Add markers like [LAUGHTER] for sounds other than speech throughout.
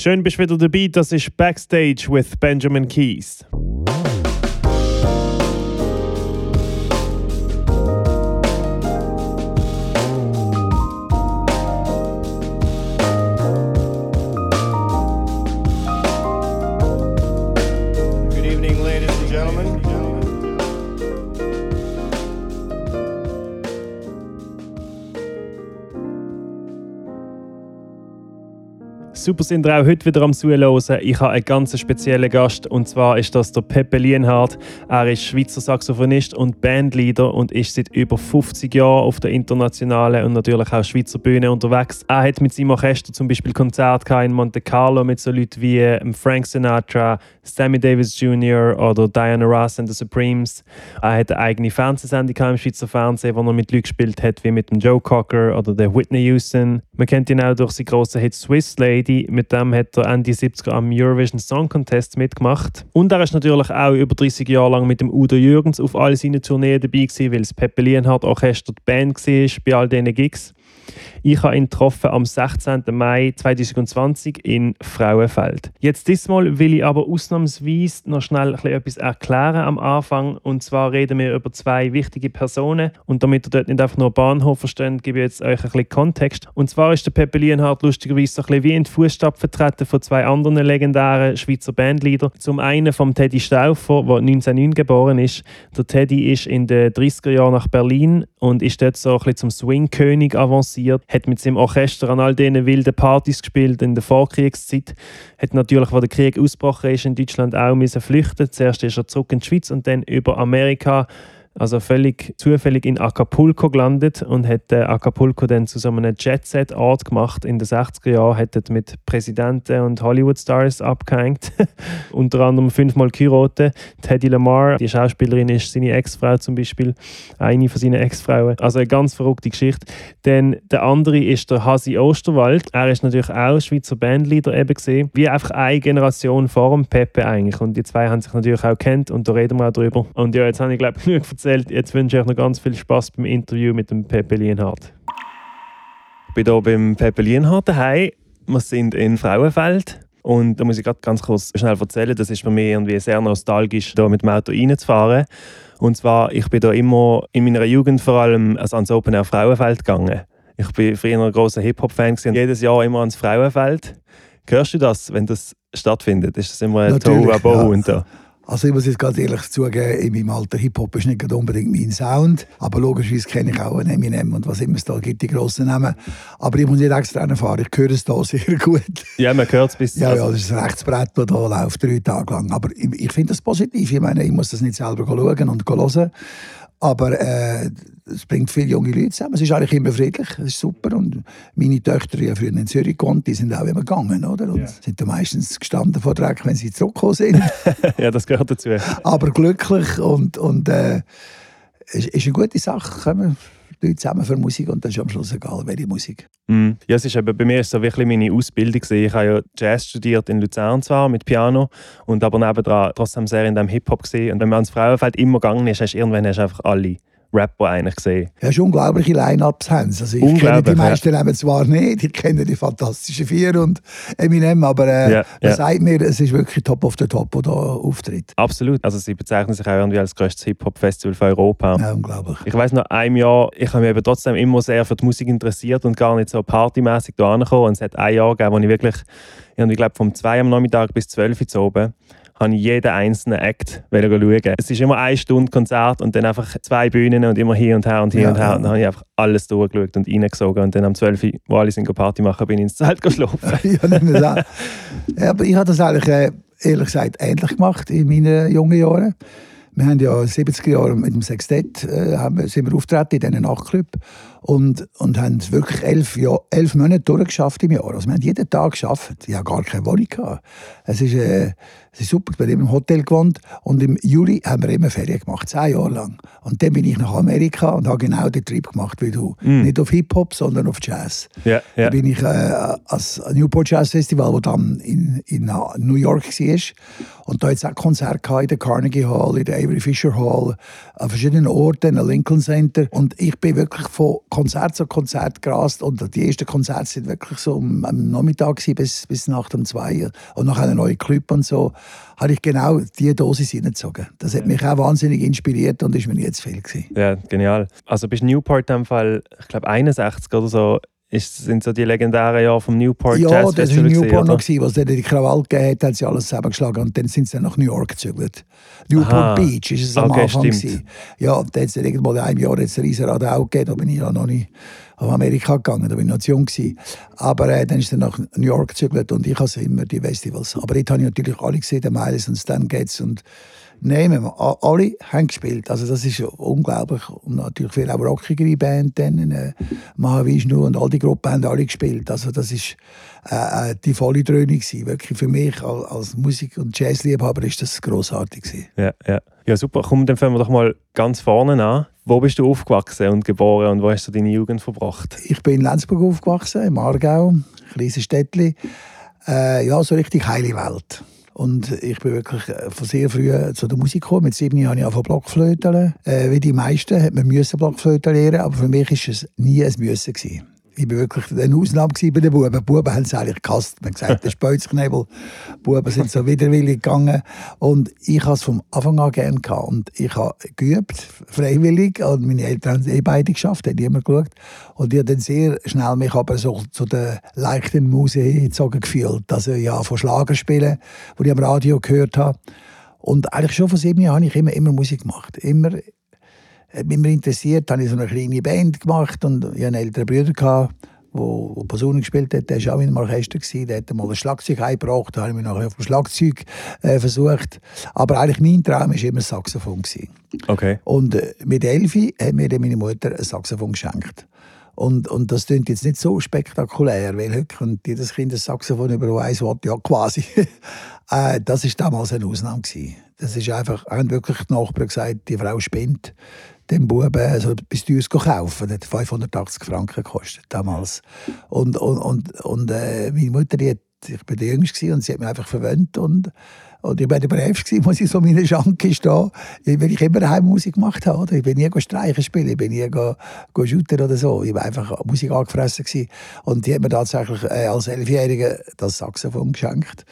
Schön bist du wieder dabei, das ist Backstage with Benjamin Keys. Super sind ihr auch heute wieder am Zuhören. Ich habe einen ganz speziellen Gast und zwar ist das der Pepe Lienhardt. Er ist Schweizer Saxophonist und Bandleader und ist seit über 50 Jahren auf der internationalen und natürlich auch Schweizer Bühne unterwegs. Er hat mit seinem Orchester zum Beispiel Konzerte in Monte Carlo mit so Leuten wie ähm, Frank Sinatra, Sammy Davis Jr. oder Diana Ross and the Supremes. Er hat eine eigene Fernsehsendung im Schweizer Fernsehen, wo er mit Leuten gespielt hat, wie mit dem Joe Cocker oder der Whitney Houston. Man kennt ihn auch durch seinen grossen Hit Swiss Lady mit dem hat er Ende 70er am Eurovision Song Contest mitgemacht. Und er ist natürlich auch über 30 Jahre lang mit dem Udo Jürgens auf all seinen Tourneen dabei gewesen, weil das Peppe Lienhardt Orchester die Band war bei all diesen Gigs. Ich habe ihn getroffen am 16. Mai 2020 in Frauenfeld. Jetzt diesmal will ich aber ausnahmsweise noch schnell etwas erklären am Anfang. Und zwar reden wir über zwei wichtige Personen. Und damit ihr dort nicht einfach nur Bahnhof versteht, gebe ich jetzt euch ein bisschen Kontext. Und zwar ist der Peppe Lienhardt lustigerweise so ein bisschen wie in die Fußstapfen vertreten von zwei anderen legendären Schweizer Bandleader. Zum einen vom Teddy Stauffer, der 1909 geboren ist. Der Teddy ist in den 30er Jahren nach Berlin und ist dort so ein bisschen zum Swing-König avanciert hat mit seinem Orchester an all diesen wilden Partys gespielt in der Vorkriegszeit. Hat natürlich, als der Krieg ausgebrochen ist, in Deutschland auch flüchten. Zuerst ist er zurück in die Schweiz und dann über Amerika also völlig zufällig in Acapulco gelandet und hat Acapulco dann zu so einem Jet-Set-Ort gemacht. In den 60er Jahren hat er mit Präsidenten und Hollywood-Stars abgehängt. [LAUGHS] Unter anderem fünfmal geheiratet. Teddy Lamar, die Schauspielerin, ist seine Ex-Frau zum Beispiel, eine von seinen Ex-Frauen. Also eine ganz verrückte Geschichte. Dann der andere ist der Hasi Osterwald. Er ist natürlich auch Schweizer Bandleader eben gesehen. Wie einfach eine Generation vor dem Pepe eigentlich. Und die zwei haben sich natürlich auch kennt und da reden wir auch drüber. Und ja, jetzt habe ich glaube ich genug erzählt erzählt. Jetzt wünsche ich euch noch ganz viel Spaß beim Interview mit dem Pepe Lienhardt. Ich bin hier beim Pepe Lienhardt daheim. Wir sind in Frauenfeld. Und da muss ich gerade ganz kurz schnell erzählen, das ist für mich irgendwie sehr nostalgisch, hier mit dem Auto reinzufahren. Und zwar, ich bin da immer in meiner Jugend vor allem also ans Open Air Frauenfeld gegangen. Ich bin früher ein großer Hip-Hop-Fan und jedes Jahr immer ans Frauenfeld. Hörst du das, wenn das stattfindet? Ist das immer ein Tohu ja. Also ich muss jetzt ganz ehrlich zugeben, in meinem Alter Hip-Hop ist nicht unbedingt mein Sound. Aber logischerweise kenne ich auch einen Eminem und was immer es da gibt, die grossen Namen. Aber ich muss nicht extra fahren, ich höre es da sehr [LAUGHS] gut. Ja, man hört es bis Ja, ja, das ist ein Rechtsbrett, das hier läuft, drei Tage lang. Aber ich, ich finde das positiv. Ich meine, ich muss das nicht selber schauen und hören. Aber äh, es bringt viele junge Leute zusammen. Es ist eigentlich immer friedlich, es ist super. Und meine Töchter, die früher in Zürich gewohnt, die sind auch immer gegangen, oder? Und ja. sind dann meistens gestanden vor Dreck, wenn sie zurückgekommen sind. [LAUGHS] ja, das gehört dazu. Aber glücklich und, und äh, ist, ist eine gute Sache. Können Leute zusammen für Musik und dann ist am Schluss egal, welche Musik. Mm. Ja, es ist eben, bei mir ist so wirklich meine Ausbildung. Ich habe ja Jazz studiert in Luzern zwar mit Piano und aber nebenan trotzdem sehr in dem Hip-Hop gesehen. Und wenn man ans Frauenfeld immer gegangen ist, hast du irgendwann hast du einfach alle Rapper eigentlich gesehen. Ja, schon unglaubliche Line-Ups haben Also ich kenne die meisten ja. zwar nicht, ich kenne die Fantastischen Vier und Eminem, aber äh, ja, ja. sagt mir, es ist wirklich Top of the Top, der da auftritt. Absolut. Also sie bezeichnen sich auch irgendwie als größtes Hip-Hop-Festival von Europa. Ja, unglaublich. Ich weiß noch, einem Jahr, ich habe mich eben trotzdem immer sehr für die Musik interessiert und gar nicht so partymäßig da angekommen. Und es hat ein Jahr gegeben, wo ich wirklich, ich glaube, vom 2 am Nachmittag bis 12 Uhr oben habe ich jeden einzelnen Act schauen. Es ist immer eine Stunde Konzert und dann einfach zwei Bühnen und immer hier und her und hier ja, und her. Und dann habe ich einfach alles durchgeschaut und reingesogen. Und dann am 12 Uhr, wo alle sind Party machen, bin ich ins Zelt [LAUGHS] geschlafen. [LAUGHS] ja, nicht mehr ja, aber ich habe das eigentlich, äh, ehrlich gesagt, ähnlich gemacht in meinen jungen Jahren. Wir haben ja 70er Jahre mit dem Sextett äh, haben, sind wir auftreten in diesen Nachtclub und, und haben es wirklich elf, Jahr, elf Monate durchgeschafft im Jahr. Also wir haben jeden Tag geschafft. Ich hatte gar keine Wohnung. Gehabt. Es ist, äh, es ist super, ich bin immer im Hotel gewohnt und im Juli haben wir immer Ferien gemacht, zehn Jahre lang. Und dann bin ich nach Amerika und habe genau den Trip gemacht wie du. Mm. Nicht auf Hip-Hop, sondern auf Jazz. Yeah, yeah. Da bin ich äh, als Newport Jazz Festival, das dann in, in New York war. Und da hat es auch Konzerte in der Carnegie Hall, in der Avery Fisher Hall, an verschiedenen Orten, im Lincoln Center. Und ich bin wirklich von Konzert zu Konzert gerast und die ersten Konzerte sind wirklich so am, Nachmittag bis, bis nach dem zwei und nach einem neuen Club und so, habe ich genau diese Dosis hineingezogen. Das hat mich auch wahnsinnig inspiriert und ist mir zu viel gewesen. Ja, genial. Also bist Newport in dem Fall, ich glaube 61 oder so, ist, sind so die legendären Jahre vom Newport ja, Jazz Festival. Ja, das war Newport noch, gewesen, was dann die Krawall gegeben hat, haben sie alles zusammengeschlagen und dann sind sie nach New York gezügelt. Newport Aha. Beach ist es am okay, Anfang. Gewesen. Ja, da hat es irgendwo in einem Jahr jetzt ein Riesenrad auch gegeben, da bin ich ja noch nicht auf Amerika gegangen, da bin ich noch zu jung gewesen. Aber äh, dann ist er nach New York gezügelt und ich habe immer die Festivals. Aber dort habe ich natürlich alle gesehen, den Miles und Stan Getz und nehmen wir. Alle haben gespielt. Also das ist unglaublich. Und natürlich viel auch rockigere Band, dann äh, Mahavishnu und all die Gruppen haben alle gespielt. Also das ist äh, äh die volle Dröhnung Wirklich für mich als, als Musik- und Jazzliebhaber ist das grossartig Ja, ja. Ja, super. Komm, dann fangen wir doch mal ganz vorne an. Wo bist du aufgewachsen und geboren und wo hast du deine Jugend verbracht? Ich bin in Lenzburg aufgewachsen, im Aargau, ein kleines Städtchen. Äh, ja, so richtig heile Welt. Und ich bin wirklich äh, von sehr früh zu der Musik gekommen. Mit sieben Jahren habe ich Blockflöten. Äh, wie die meisten hat man Blockflöten lernen, aber für mich war es nie ein Müssen. Gewesen ich war wirklich eine Ausnahme bei den Buben. Die Buben haben es eigentlich gehasst. Man hat gesagt, der Speuzknebel. Die Buben sind so widerwillig gegangen. Und ich hatte es vom Anfang an gerne gehabt. Und ich habe geübt, freiwillig. Und meine Eltern haben es eh beide geschafft, haben immer geschaut. Und ich habe dann sehr schnell mich aber so zu der leichten Musik hingezogen gefühlt. Also ja, von Schlagerspielen, die ich am Radio gehört habe. Und eigentlich schon von sieben Jahren habe ich immer, immer Musik gemacht. Immer hat mich immer interessiert, habe ich so eine kleine Band gemacht und ich hatte einen älteren Bruder, der wo Posaune gespielt hat, der war auch in einem Orchester, der hat mal ein Schlagzeug eingebracht, da habe ich mich nachher auf dem Schlagzeug äh, versucht. Aber eigentlich mein Traum war immer ein Saxophon. Okay. Und äh, mit Elfi hat mir meine Mutter ein Saxophon geschenkt. Und, und das klingt jetzt nicht so spektakulär, weil heute kommt jedes Kind ein Saxophon über ein Wort, ja quasi. [LAUGHS] äh, das war damals eine Ausnahme. Gewesen. Das ist einfach, haben wirklich die Nachbarn gesagt, die Frau spinnt dem Buben also bis uns kaufen. Das hat 580 Franken gekostet damals. Und, und, und, und äh, meine Mutter, die hat, ich war der Jüngste und sie hat mich einfach verwöhnt und und ich war der Bravste, [LAUGHS] muss ich so meine Schanke stehen, weil ich immer daheim Musik gemacht habe. Oder? Ich bin nie streichen spielen, ich bin nie go, go shooter oder so. Ich war einfach Musik angefressen. Gewesen. Und die hat mir tatsächlich äh, als Elfjährige das Saxophon geschenkt.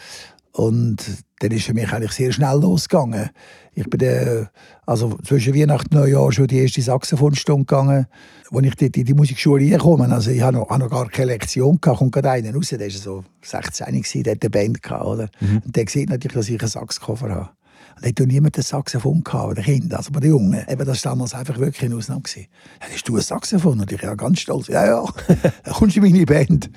Und dann ist für mich eigentlich sehr schnell losgegangen. Ich bin dann, also zwischen Weihnachten und Neujahr schon die erste Saxophonstunde gegangen, als ich in die Musikschule reinkomme. Also ich hatte noch, noch, gar keine Lektion, gehabt, kommt gerade einer raus, der war so 16, gewesen, der hatte eine Band. Gehabt, oder? Mhm. Und der sieht natürlich, dass ich einen Saxkoffer habe. Und hat niemand ein Saxophon gehabt, den Kindern, also bei den Jungen. Eben, das war damals einfach wirklich eine Ausnahme. Gewesen. Ja, hast du ein Saxophon? Und ich war ja ganz stolz. Ja, ja, [LAUGHS] kommst du in meine Band.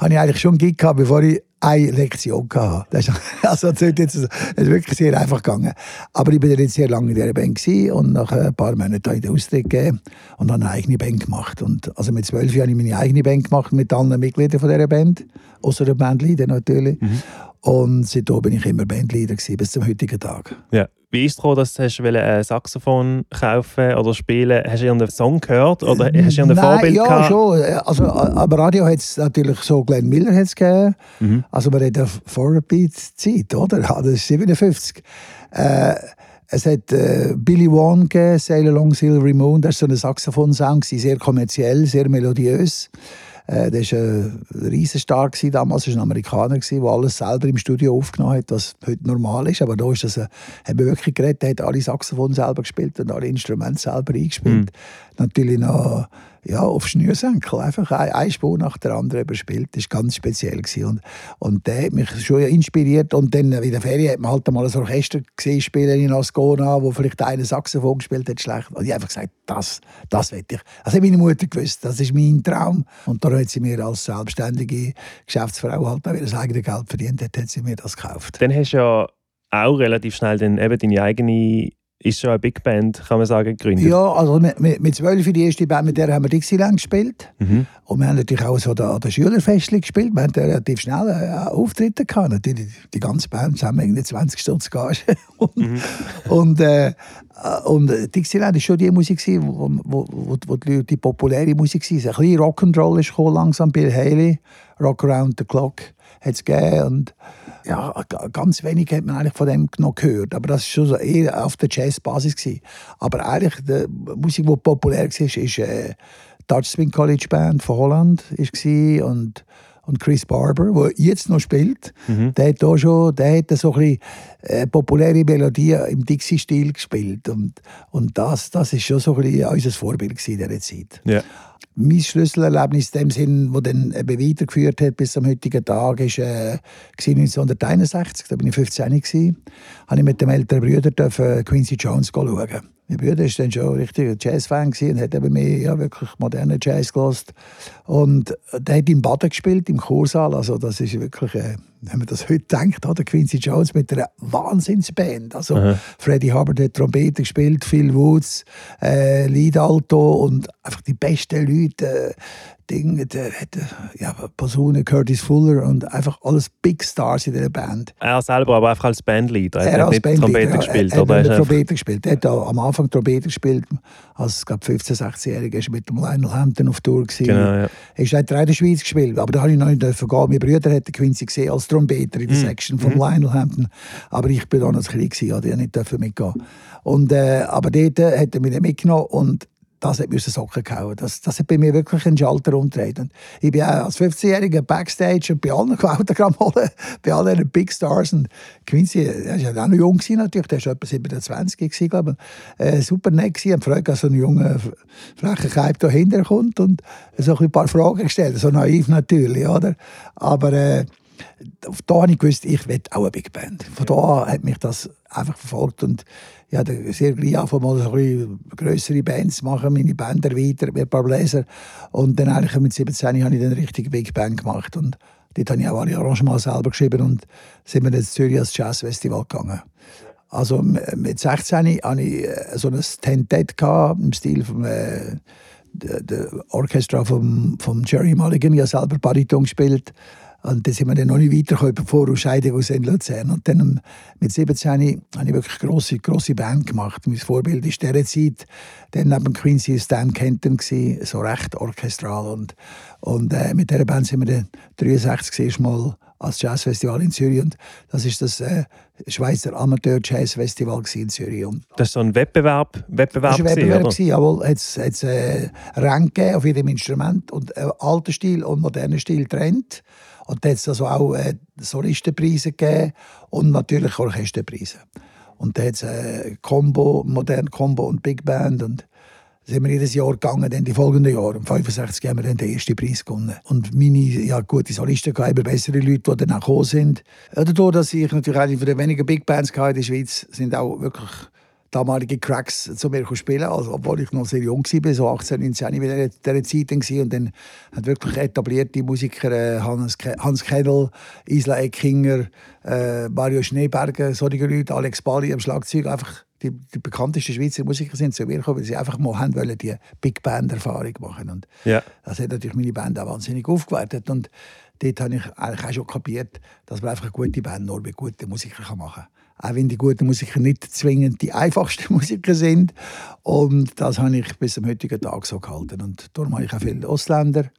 Habe ich eigentlich schon einen Gig gehabt, bevor ich eine Lektion gehabt. Das ist, [LAUGHS] also das ist, jetzt, das ist wirklich sehr einfach gegangen. Aber ich war jetzt sehr lange in dieser Band und nach ein paar Monaten habe ich den Austritt gegeben und habe eine eigene Band gemacht. Und also mit zwölf Jahren habe ich meine eigene Band gemacht mit allen Mitgliedern von dieser Band, außer der Bandleader natürlich. Mhm. Und seitdem bin ich immer Bandleader gewesen, bis zum heutigen Tag. Ja. Wie ist es gekommen, dass du hast ein äh, Saxophon kaufen oder spielen Hast du irgendeinen Song gehört oder hast du irgendein Nein, Vorbild ja, gehabt? schon. Also, am Radio hat es natürlich so Glenn Miller hat's gegeben. Mhm. Also wir reden vor Beat-Zeit, oder? [LAUGHS] Das ist 57. Äh, es hat äh, Billy Wan gegeben, Sail Along Silvery Moon. Das war so ein Saxophon-Sound, sehr kommerziell, sehr melodiös. Äh, der war ein Riesenstar damals, war ein Amerikaner, der alles selber im Studio aufgenommen hat, was heute normal ist. Aber da ist das, äh, haben wir wirklich geredet, er hat alle Saxophone selber gespielt und alle Instrumente selber eingespielt. Mhm. Natürlich noch ja, auf Schnürsenkel, einfach eine, Spur nach der anderen überspielt. Das war ganz speziell. Gewesen. Und, und der hat mich schon inspiriert. Und dann in der Ferien hat man halt mal ein Orchester gesehen spielen in Ascona, wo vielleicht einer Saxophon gespielt hat, schlecht. Und ich habe einfach gesagt, das, das will ich. Das hat meine Mutter gewusst, das ist mein Traum. Und da hat sie mir als selbstständige Geschäftsfrau halt, weil das eigene Geld verdient hat sie mir das gekauft. Dann hast du ja auch relativ schnell dann eben deine eigene ist schon eine Big Band, kann man sagen, gegründet. Ja, also mit, mit 12 die erste Band, mit der haben wir Dixieland gespielt. Mhm. Und wir haben natürlich auch so an der Schülerfestchen gespielt. Wir hatten relativ schnell äh, Auftritte gehabt. Natürlich die ganze Band zusammen irgendwie 20 Stutz Gage. [LAUGHS] und, mhm. und, äh, und Dixieland war schon die Musik, wo, wo, wo, wo die, Leute, die populäre Musik war. Ein bisschen Rock'n'Roll ist langsam, Bill Haley, Rock Around the Clock hat es gegeben. Und ja, ganz wenig hat man eigentlich von dem noch gehört. Aber das war schon eher auf der Jazzbasis. Aber eigentlich, die Musik, die populär war, ist äh, Dutch Swing College Band von Holland war und und Chris Barber, der jetzt noch spielt, mhm. der hat auch schon, der hat so ein bisschen äh, populäre Melodien im Dixie-Stil gespielt und, und das, das ist schon so ein bisschen unser Vorbild in dieser Zeit. Ja. Mein Schlüsselerlebnis in dem Sinn, das dann eben weitergeführt hat bis zum heutigen Tag, ist äh, 1961. Da bin ich 15 gewesen. Habe ich mit dem älteren Bruder Quincy Jones schauen. Mein Bruder war dann schon ein richtiger Jazzfan und hat eben mehr ja, wirklich modernen Jazz gehört. Und der hat im Baden gespielt, im Kursaal. Also das ist wirklich, äh, wenn man das heute denkt, hat Quincy Jones mit einer Wahnsinnsband. Also Aha. Freddie Hubbard hat Trompete gespielt, Phil Woods, äh, Lead Alto und einfach die besten Leute. Äh, Ding, der hat ja, Posaune, Curtis Fuller und einfach alles Big Stars in der Band. Er selber aber einfach als Bandleader. Er, er hat nicht Trompete gespielt, er, er hat [LAUGHS] Trompete gespielt. Er hat am Anfang Trompete gespielt, als glaub, 15-, 16-Jähriger war mit dem Lionel Hampton auf Tour. Gewesen. Genau, ja. Er hat in der Schweiz gespielt, aber da habe ich noch nicht gehen. Mein Bruder hat Quincy gesehen als Trompeter in der mm. Section von mm. Lionel Hampton, aber ich bin da noch klein gewesen, hatte nicht mitgehen. Und, äh, aber dort hat er mich mitgenommen und das hat mir aus den Socken gehauen. Das, das hat bei mir wirklich einen Schalter umgedreht. ich bin auch als 15-Jähriger Backstage und bei allen [LAUGHS] Autogramm holen, bei allen Big Stars. Und Quincy, er war auch noch jung gewesen, natürlich, der war etwa 27 gewesen, glaube ich. Äh, super nett gewesen, und dass so ein junger, frecher Keib da hinterkommt und so ein paar Fragen gestellt, so naiv natürlich, oder? Aber äh, da habe ich gewusst, ich will auch eine Big Band. Von da hat mich das einfach verfolgt und ich habe sehr gleich angefangen, mal so größere Bands machen, meine Band erweitert mit ein paar Bläser. Und dann eigentlich mit 17 habe ich dann eine richtige Big Band gemacht. Und dort habe ich auch alle Arrangements selber geschrieben und sind wir ins Zürich als Jazzfestival gegangen. Also mit 16 hatte ich äh, so ein Tentet im Stil vom äh, der von, von Jerry Mulligan. Ich habe selber Bariton gespielt. Und dann sind wir dann noch nicht weitergekommen, bevor Ausscheidung aus in Luzern. Und dann mit 17 habe ich wirklich grosse, grosse Band gemacht. Mein Vorbild ist dieser Zeit dann neben Quincy Stan Kenton, gewesen, so recht orchestral. Und, und äh, mit dieser Band sind wir dann 63 Mal als Jazzfestival in Zürich und das ist das äh, Schweizer Amateur Jazz Festival in Zürich. Und das ist so ein Wettbewerb, Wettbewerb das war ein Wettbewerb gewesen, jawohl. Es hat äh, Rang auf jedem Instrument und äh, alter Stil und moderner Stil trennt. Und da hat es also auch äh, Solistenpreise gegeben und natürlich Orchesterpreise. Und da hat es äh, Combo, modern Combo und Big Band und sind wir jedes Jahr gegangen, dann die folgenden Jahre. Um 65 haben wir dann den ersten Preis gewonnen. Und meine ja, gute Solisten hatten bessere Leute, die dann auch gekommen sind. Dadurch, dass ich natürlich eine den wenigen Big Bands in der Schweiz sind auch wirklich damalige Cracks zu mir spielen, also, obwohl ich noch sehr jung war, so 18, 19 in dieser Zeit. War. Und dann haben wirklich etablierte Musiker, äh, Hans, Hans Kedel, Isla Eckinger, äh, Mario Schneeberger, solche Leute, Alex Bali am Schlagzeug, einfach die, die bekanntesten Schweizer Musiker sind zu mir gekommen, weil sie einfach mal haben wollen, die Big Band Erfahrung machen. Und ja. das hat natürlich meine Band auch wahnsinnig aufgewertet. Und dort habe ich eigentlich auch schon kapiert, dass man einfach eine gute Band nur mit guten Musikern machen kann auch wenn die guten Musiker nicht zwingend die einfachsten [LAUGHS] Musiker sind. Und das habe ich bis zum heutigen Tag so gehalten. Und darum habe ich auch viele Ausländer.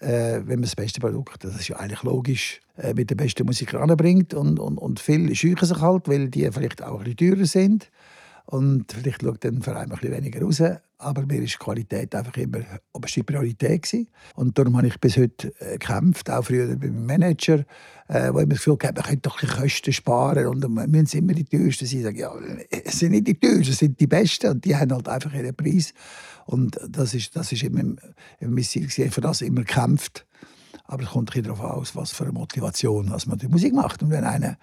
Äh, wenn man das beste Produkt, das ist ja eigentlich logisch, äh, mit den besten Musikern anbringt. Und, und, und viele scheuchen sich halt, weil die vielleicht auch ein bisschen teurer sind. Und vielleicht schaut dann Verein ein bisschen weniger raus. Aber mir war Qualität einfach immer oberste Priorität. Gewesen. Und darum habe ich bis heute äh, gekämpft, auch früher beim Manager, äh, wo ich mir das Gefühl hatte, man könnte doch ein Kosten sparen und wir müssen immer die teuersten sein. Ich sage, ja, es sind nicht die teuersten, es sind die besten und die haben halt einfach ihren Preis. Und das ist, das ist immer, mein Ziel, für das immer gekämpft. Aber es kommt darauf aus, was für eine Motivation was man die Musik macht. Und wenn einer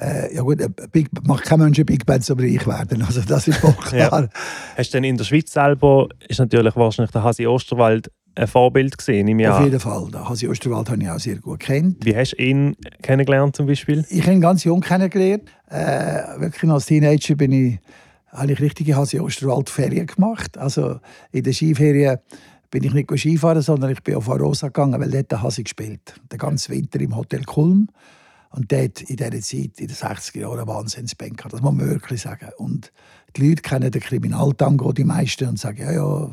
äh, ja gut, Big, macht kein Mensch Big Band so reich werden. Also das ist auch [LAUGHS] klar. Ja. Hast du denn in der Schweiz selber, ist natürlich wahrscheinlich der Hasi Osterwald ein Vorbild gesehen im Jahr? Auf jeden Fall. Den Hasi Osterwald habe ich auch sehr gut kennt. Wie hast du ihn kennengelernt zum Beispiel? Ich habe ihn ganz jung kennengelernt. Äh, wirklich als Teenager bin ich, habe ich richtige Hasi Osterwald Ferien gemacht. Also in den Skiferien bin ich nicht Skifahren, sondern ich bin auf Arosa gegangen, weil dort Hasi gespielt. Den ganzen Winter im Hotel Kulm. Und dort in dieser Zeit, in den 60er Jahren, gehabt. Das muss man wirklich sagen. Und die Leute kennen den Kriminaltango, die meisten, und sagen, ja, ja,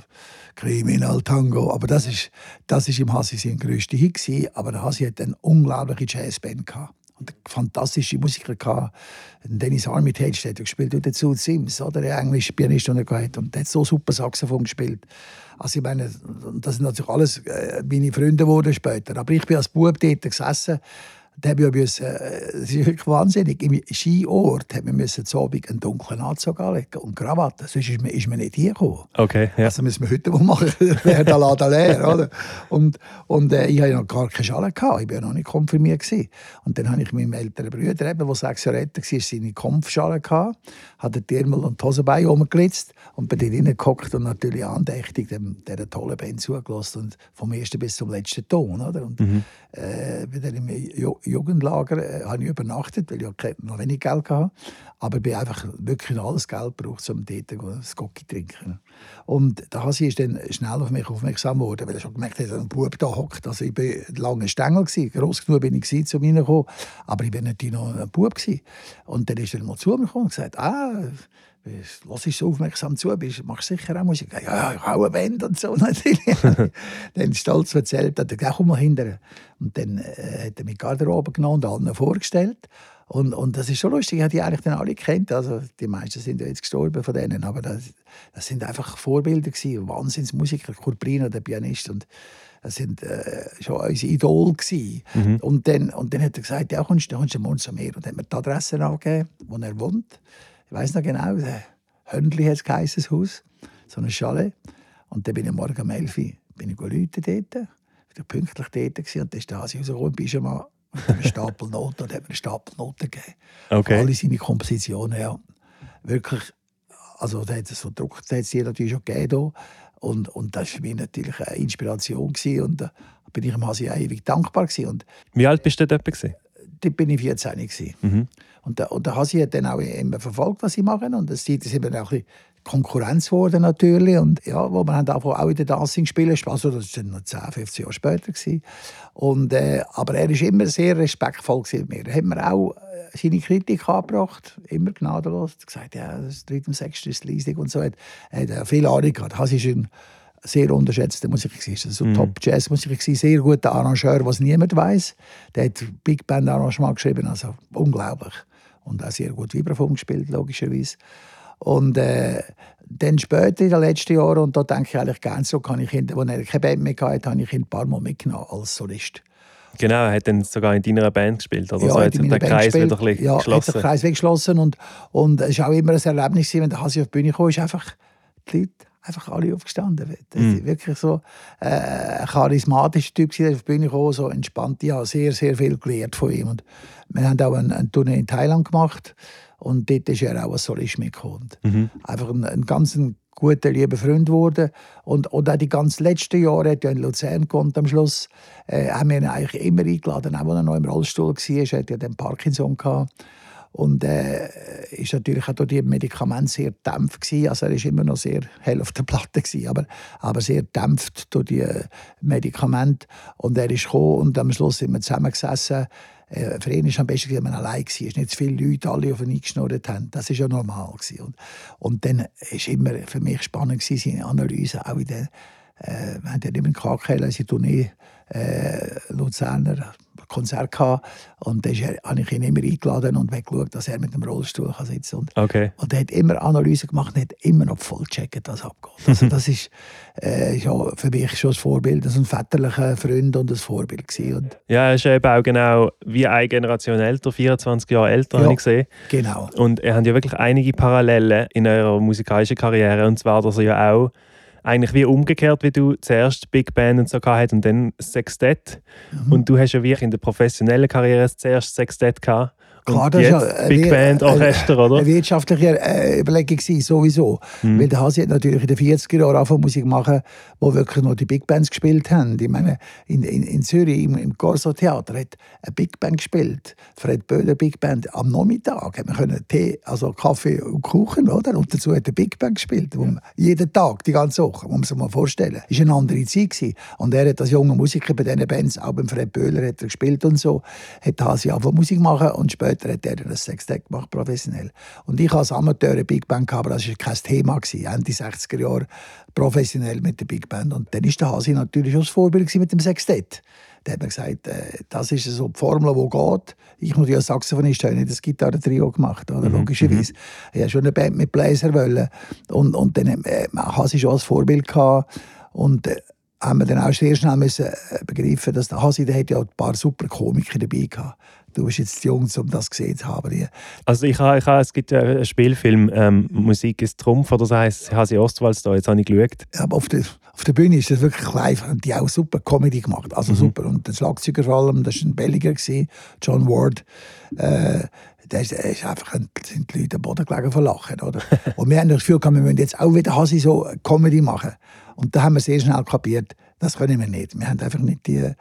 Kriminaltango. Aber das ist, das ist im Hasi sein grösster Hit gewesen. Aber der Hasi hat eine unglaubliche Jazzband gehabt. und fantastische Musiker gehabt. Dennis Armitage hat gespielt und dazu Sims, oder der englische Pianist, er gehabt und der hat so super Saxophon gespielt. Also ich meine, das sind natürlich alles äh, meine Freunde geworden später. Aber ich bin als Bub dort gesessen da habe ich müssen, äh, das ist wirklich wahnsinnig. Im Skiort hat man müssen zu Abend einen dunklen Anzug anlegen und Krawatte. Sonst ist man, ist man nicht hergekommen. Okay, ja. Also müssen wir heute mal machen, [LAUGHS] wäre der Laden leer. Oder? Und, und äh, ich hatte noch gar keine Schale. Gehabt. Ich war noch nicht konfirmiert. Gewesen. Und dann habe ich meinem älteren Bruder, der sechs Jahre älter war, seine Kampfschale gehabt, hat den Ärmel und die Hosenbeine rumgelitzt und bin dort reingehockt und natürlich andächtig dem, dieser tollen Band zugelassen und vom ersten bis zum letzten Ton. Oder? Und, mhm. äh, im Jugendlager äh, habe ich übernachtet, weil ich noch wenig Geld hatte. Aber ich einfach wirklich alles Geld gebraucht, um dort ein Gocki zu trinken. Und der Hasi ist dann schnell auf mich aufmerksam geworden, weil er schon gemerkt hat, dass ein Bub da hockt. Also ich war lange Stängel, gewesen. gross genug bin ich zu mir gekommen, aber ich war natürlich noch ein Bub. Gewesen. Und dann ist er mal zu mir gekommen und gesagt, ah, Lass ich so aufmerksam zu, bist, machst sicher auch Musik. Ja, ja, ich habe eine Band und so [LAUGHS] natürlich. dann stolz erzählt, er gesagt, komm mal hinterher. Und dann äh, hat er mich Garderobe genommen und allen vorgestellt. Und, und das ist schon lustig, ich habe die eigentlich dann alle kennt. Also die meisten sind ja jetzt gestorben von denen, aber das, das sind einfach Vorbilder gewesen, Wahnsinnsmusiker, Kurbrino, der Pianist und das sind äh, schon unsere Idole Mhm. Und, dann, und dann hat er gesagt, ja, kommst, kommst du morgen zu mir. Und dann hat mir die Adresse angegeben, wo er wohnt ich weiß noch genau, Höndli hat es Haus, so eine Schale. Und dann bin ich morgen um 11 Uhr bin ich Leute dort, wieder pünktlich dort gewesen, und dann ist der Hasi rausgekommen, bist du mal mit einem Stapel Noten und hat mir einen Stapel Noten gegeben. Okay. Alle seine Kompositionen, ja. Wirklich, also da hat es so Druck, da hat es natürlich schon gegeben. Und, und das war für mich natürlich eine Inspiration. Gewesen. Und da bin ich dem Hasi ewig dankbar. Gewesen. Und Wie alt bist du dort? Dort bin ich 14. Mhm. Und der, und der Hasi hat dann auch immer verfolgt, was sie machen. Und das ist eben auch ein Konkurrenz geworden natürlich. Und ja, wo man auch in den Dancing spielen also das war noch 10, 15 Jahre später. Gewesen. Und, äh, aber er war immer sehr respektvoll mit mir. Er hat mir auch äh, seine Kritik angebracht, immer gnadenlos. Er hat gesagt, ja, das dritte und sechste ist leisig und so. Er hat äh, viel Ahnung gehabt. Hasi ist ein sehr unterschätzte Musik war. Also mhm. Top Jazz Musik war, sehr guter Arrangeur, was niemand weiß. Der hat Big Band Arrangement geschrieben, also unglaublich und auch sehr gut Vibraphon gespielt, logischerweise. Und äh, dann später, in den letzten Jahren, und da denke ich eigentlich gerne so, kann ich ihn, als er keine Band mehr hatte, habe ich ihn ein paar Mal mitgenommen als Solist. Genau, er hat dann sogar in deiner Band gespielt, oder? Ja, so hat sich der Kreis gespielt. wieder ein ja, geschlossen. Ja, der Kreis geschlossen und, und es war auch immer ein Erlebnis, wenn der Hasi auf die Bühne kam, ist einfach die Leute einfach alle aufgestanden. Das mm. wirklich so äh, ein charismatischer Typ, der auf die Bühne kam, so entspannt. Ich habe sehr, sehr viel gelernt von ihm. Und wir haben auch eine, eine Tournee in Thailand gemacht und dort ist er auch als Solist mitgekommen. Mhm. Einfach ein, ein ganz guter, lieber Freund geworden. Und, und auch die ganz letzten Jahre, hat er in Luzern gewohnt am Schluss, äh, haben wir ihn eigentlich immer eingeladen, auch als er noch im Rollstuhl war, er hatte ja den Parkinson gehabt. Und äh, ist natürlich auch durch die Medikamente sehr dämpft. Also er ist immer noch sehr hell auf der Platte aber, aber sehr dämpft durch die äh, Medikamente. Und er ist gekommen und am Schluss sind wir zusammengesessen. Äh, für ihn ist am besten, wenn man allein war. Nicht zu viele Leute alle auf ihn eingeschnurrt haben. Das war ja normal. Und, und dann war immer für mich spannend, gewesen, seine Analyse, auch in den äh, wir haben ja immer in KKL unsere Tournee äh, Luzerner Konzert gehabt. Und da habe ich ihn immer eingeladen und geschaut, dass er mit dem Rollstuhl kann sitzen kann. Okay. Und er hat immer Analysen gemacht und hat immer noch voll gecheckt, was abgeht. Also [LAUGHS] das ist äh, ja, für mich schon ein Vorbild, das ein väterlicher Freund und ein Vorbild gewesen. Und ja, er ist eben auch genau wie eine Generation älter, 24 Jahre älter, ja, habe ich gesehen. genau. Und er hat ja wirklich einige Parallelen in eurer musikalischen Karriere. Und zwar, dass er ja auch eigentlich wie umgekehrt, wie du zuerst Big Band und so gehabt und dann Sextett. Mhm. Und du hast ja wirklich in der professionellen Karriere zuerst Sextett gehabt Klar, das ist ja Big Band Orchester, oder? Eine wirtschaftliche äh, Überlegung war sowieso. Mhm. Weil der Hasi hat natürlich in den 40er Jahren angefangen Musik machen, wo wirklich noch die Big Bands gespielt haben. Ich meine, in, in, in Zürich im, im Corso Theater hat eine Big Band gespielt. Fred Böhler Big Band. Am Nachmittag man können Tee, also Kaffee und Kuchen, oder? Und dazu hat er Big Band gespielt. Ja. jeden Tag, die ganze Woche, muss man sich mal vorstellen. Das war eine andere Zeit. Gewesen. Und er hat als junger Musiker bei diesen Bands, auch beim Fred Böhler hat er gespielt und so, hat Hasi angefangen Musik machen und später später hat er das Sextett gemacht, professionell. Und ich als Amateur eine Big Band gehabt, aber das war kein Thema. Gewesen. Ende 60er Jahre professionell mit der Big Band. Und dann war der Hasi natürlich auch das Vorbild mit dem Sextett. Da hat man gesagt, äh, das ist so die Formel, die geht. Ich muss ja als Saxophonist habe nicht das Gitarre-Trio gemacht, oder? Mhm. logischerweise. Mhm. Ich wollte schon eine Band mit Bläser. Wollen. Und, und dann äh, hatte ich schon als Vorbild. Gehabt. Und äh, haben wir dann auch sehr schnell müssen äh, begreifen, dass der Hasi der hat ja ein paar super Komiker dabei gehabt. Du bist jetzt jung, um das gesehen zu haben. Also ich habe, ich habe, es gibt ja einen Spielfilm, ähm, Musik ist Trumpf, oder das heisst Hasi Ostwalds da, jetzt habe ich geschaut. aber auf der, auf der Bühne ist das wirklich live, haben die auch super Comedy gemacht, also mhm. super. Und der Schlagzeuger vor allem, das war ein Belgier, John Ward, äh, da ist, ist einfach, sind die Leute am Boden gelegen von Lachen. Oder? [LAUGHS] Und wir haben das Gefühl, wir müssen jetzt auch wieder Hasi so Comedy machen. Und da haben wir sehr schnell kapiert, das können wir nicht. Wir haben einfach nicht die,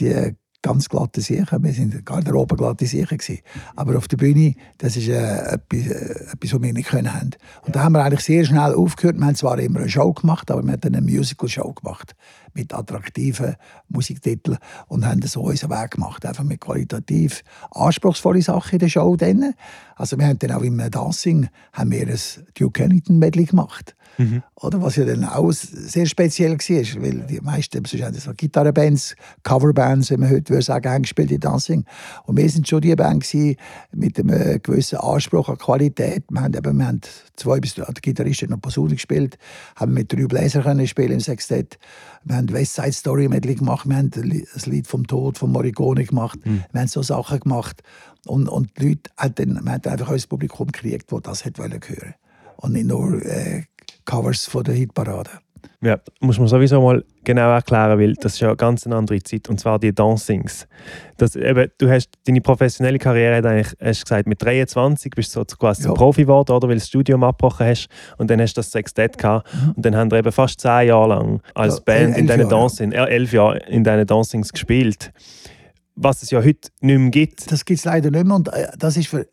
die ganz glatte Sicher. Wir sind Garderobe glatte Sicher gewesen. Aber auf der Bühne, das ist äh, etwas, äh, etwas, was wir nicht können haben. Und da haben wir eigentlich sehr schnell aufgehört. Wir haben zwar immer eine Show gemacht, aber wir haben eine Musical-Show gemacht mit attraktiven Musiktiteln und haben so unseren Weg gemacht, einfach mit qualitativ anspruchsvollen Sachen in der Show. Dann. Also wir haben dann auch im Dancing haben wir ein Duke Ellington Medley gemacht. Mhm. Oder was ja dann auch sehr speziell war, weil die meisten sonst haben so Gitarrenbands, Coverbands, wie man heute würde sagen, haben gespielt in Dancing. Und wir sind schon die Band mit einem gewissen Anspruch an Qualität. Wir haben, eben, wir haben zwei bis drei Gitarristen noch Posaune gespielt, haben mit drei Bläsern spielen im Sextett. Wir haben West Side Story Medley gemacht, wir haben das Lied vom Tod von Morricone gemacht, mhm. wir haben so Sachen gemacht. Und, und die Leute haben dann, wir haben einfach ein Publikum gekriegt, das das hören wollte. Und nicht nur äh, Covers von der Hitparade. Ja, muss man sowieso mal genau erklären, weil das ist ja eine ganz andere Zeit, und zwar die Dancings. Das, eben, du hast deine professionelle Karriere hat eigentlich, hast gesagt, mit 23 bist du so quasi ja. Profi geworden, oder, weil du das Studium abgebrochen hast und dann hast du das Sextett gehabt mhm. und dann haben wir eben fast zehn Jahre lang als ja, Band in deinen Dancing, ja. elf Jahre in deinen Dancings gespielt. Was es ja heute nicht mehr gibt. Das gibt es leider nicht mehr und äh, das ist für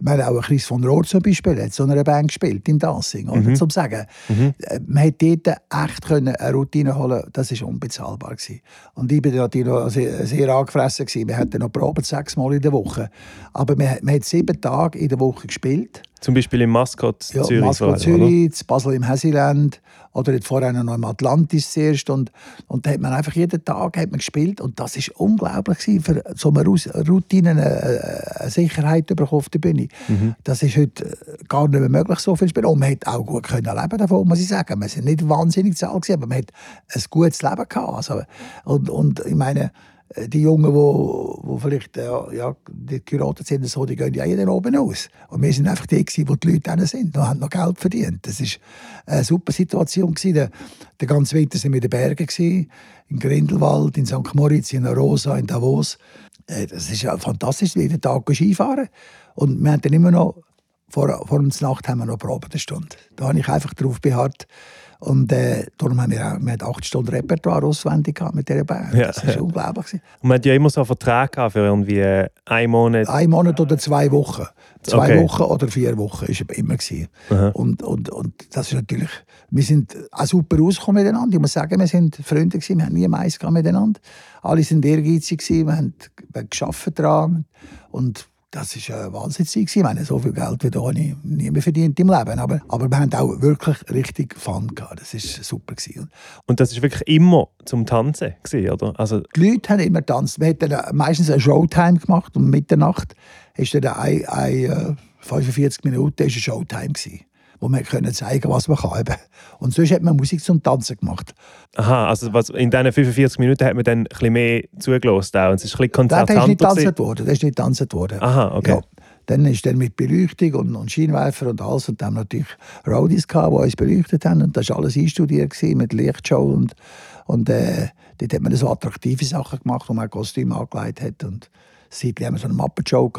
wir haben auch Chris von Rohr zum Beispiel, hat so einer Band gespielt, im Dancing. Oder? Mhm. Zum sagen, mhm. Äh, man hätte dort echt können eine Routine holen das war unbezahlbar. Gewesen. Und ich war natürlich noch sehr, sehr angefressen. Gewesen. Wir hatten noch probiert, sechsmal in der Woche. Aber man, man hat sieben Tage in der Woche gespielt. Zum Beispiel im Maskott ja, Zürich. Maskott Zürich, oder? Basel im Hessiland oder jetzt vorher noch im Atlantis zuerst. Und, und da hat man einfach jeden Tag hat man gespielt und das war unglaublich gewesen, für so eine Routine, eine, Sicherheit auf der Bühne. Mhm. Das ist heute äh, gar nicht mehr möglich, so viel zu spielen. Und man hat auch gut können leben davon, muss ich sagen. Wir sind nicht wahnsinnig zahl aber man hat ein gutes Leben gehabt. Also, und, und ich meine, die Jungen, die wo, vielleicht äh, ja, die geraten sind, so, die gehen ja jeden oben aus. Und wir sind einfach die, die die Leute dann sind und haben noch Geld verdient. Das war eine super Situation. Der, der ganze Winter waren wir in den Bergen, in Grindelwald, in St. Moritz, in Rosa, in Davos. Äh, das ist fantastisch, jeden Tag Skifahren. Und wir haben dann immer noch, vor, vor uns Nacht haben wir noch eine Stunde. Da habe ich einfach darauf beharrt, und äh, darum haben wir, auch, wir haben acht Stunden Repertoire auswendig mit dieser Band. Ja, das war unglaublich. Und man hat ja immer so einen Vertrag für irgendwie einen Monat. Ein Monat oder zwei Wochen. Zwei okay. Wochen oder vier Wochen war es immer. Und, und, und das ist natürlich, wir sind auch super rausgekommen miteinander. Ich muss sagen, wir sind Freunde gewesen, wir haben nie Mais miteinander. Alle sind ehrgeizig gewesen, wir haben, wir haben geschafft daran. Und das war eine Wahnsinnszeit. Ich meine, so viel Geld wie habe ich nie mehr verdient im Leben. Aber, aber wir hatten auch wirklich richtig Fun. Gehabt. Das war super. Gewesen. Und das war wirklich immer zum Tanzen, gewesen, oder? Also die Leute haben immer getanzt. Wir haben meistens eine Showtime gemacht und Mitternacht ist dann ein, ein, 45 äh, Minuten ist eine Showtime. Gewesen wo man können zeigen was man kann. Und sonst hat man Musik zum Tanzen gemacht. Aha, also was, in diesen 45 Minuten hat man dann ein bisschen mehr zugelassen auch, und es ist ein bisschen konzertanter. Das ist nicht getanzt worden. Das ist nicht getanzt worden. Aha, okay. Ja. Dann ist dann mit Beleuchtung und, und Scheinwerfer und alles. Und dann haben natürlich Roadies gehabt, die uns beleuchtet haben. Und das war alles einstudiert mit Lichtshow. Und, und äh, dort hat man so attraktive Sachen gemacht, wo man Kostüme angelegt hat. Und seitdem haben wir so eine Muppet-Show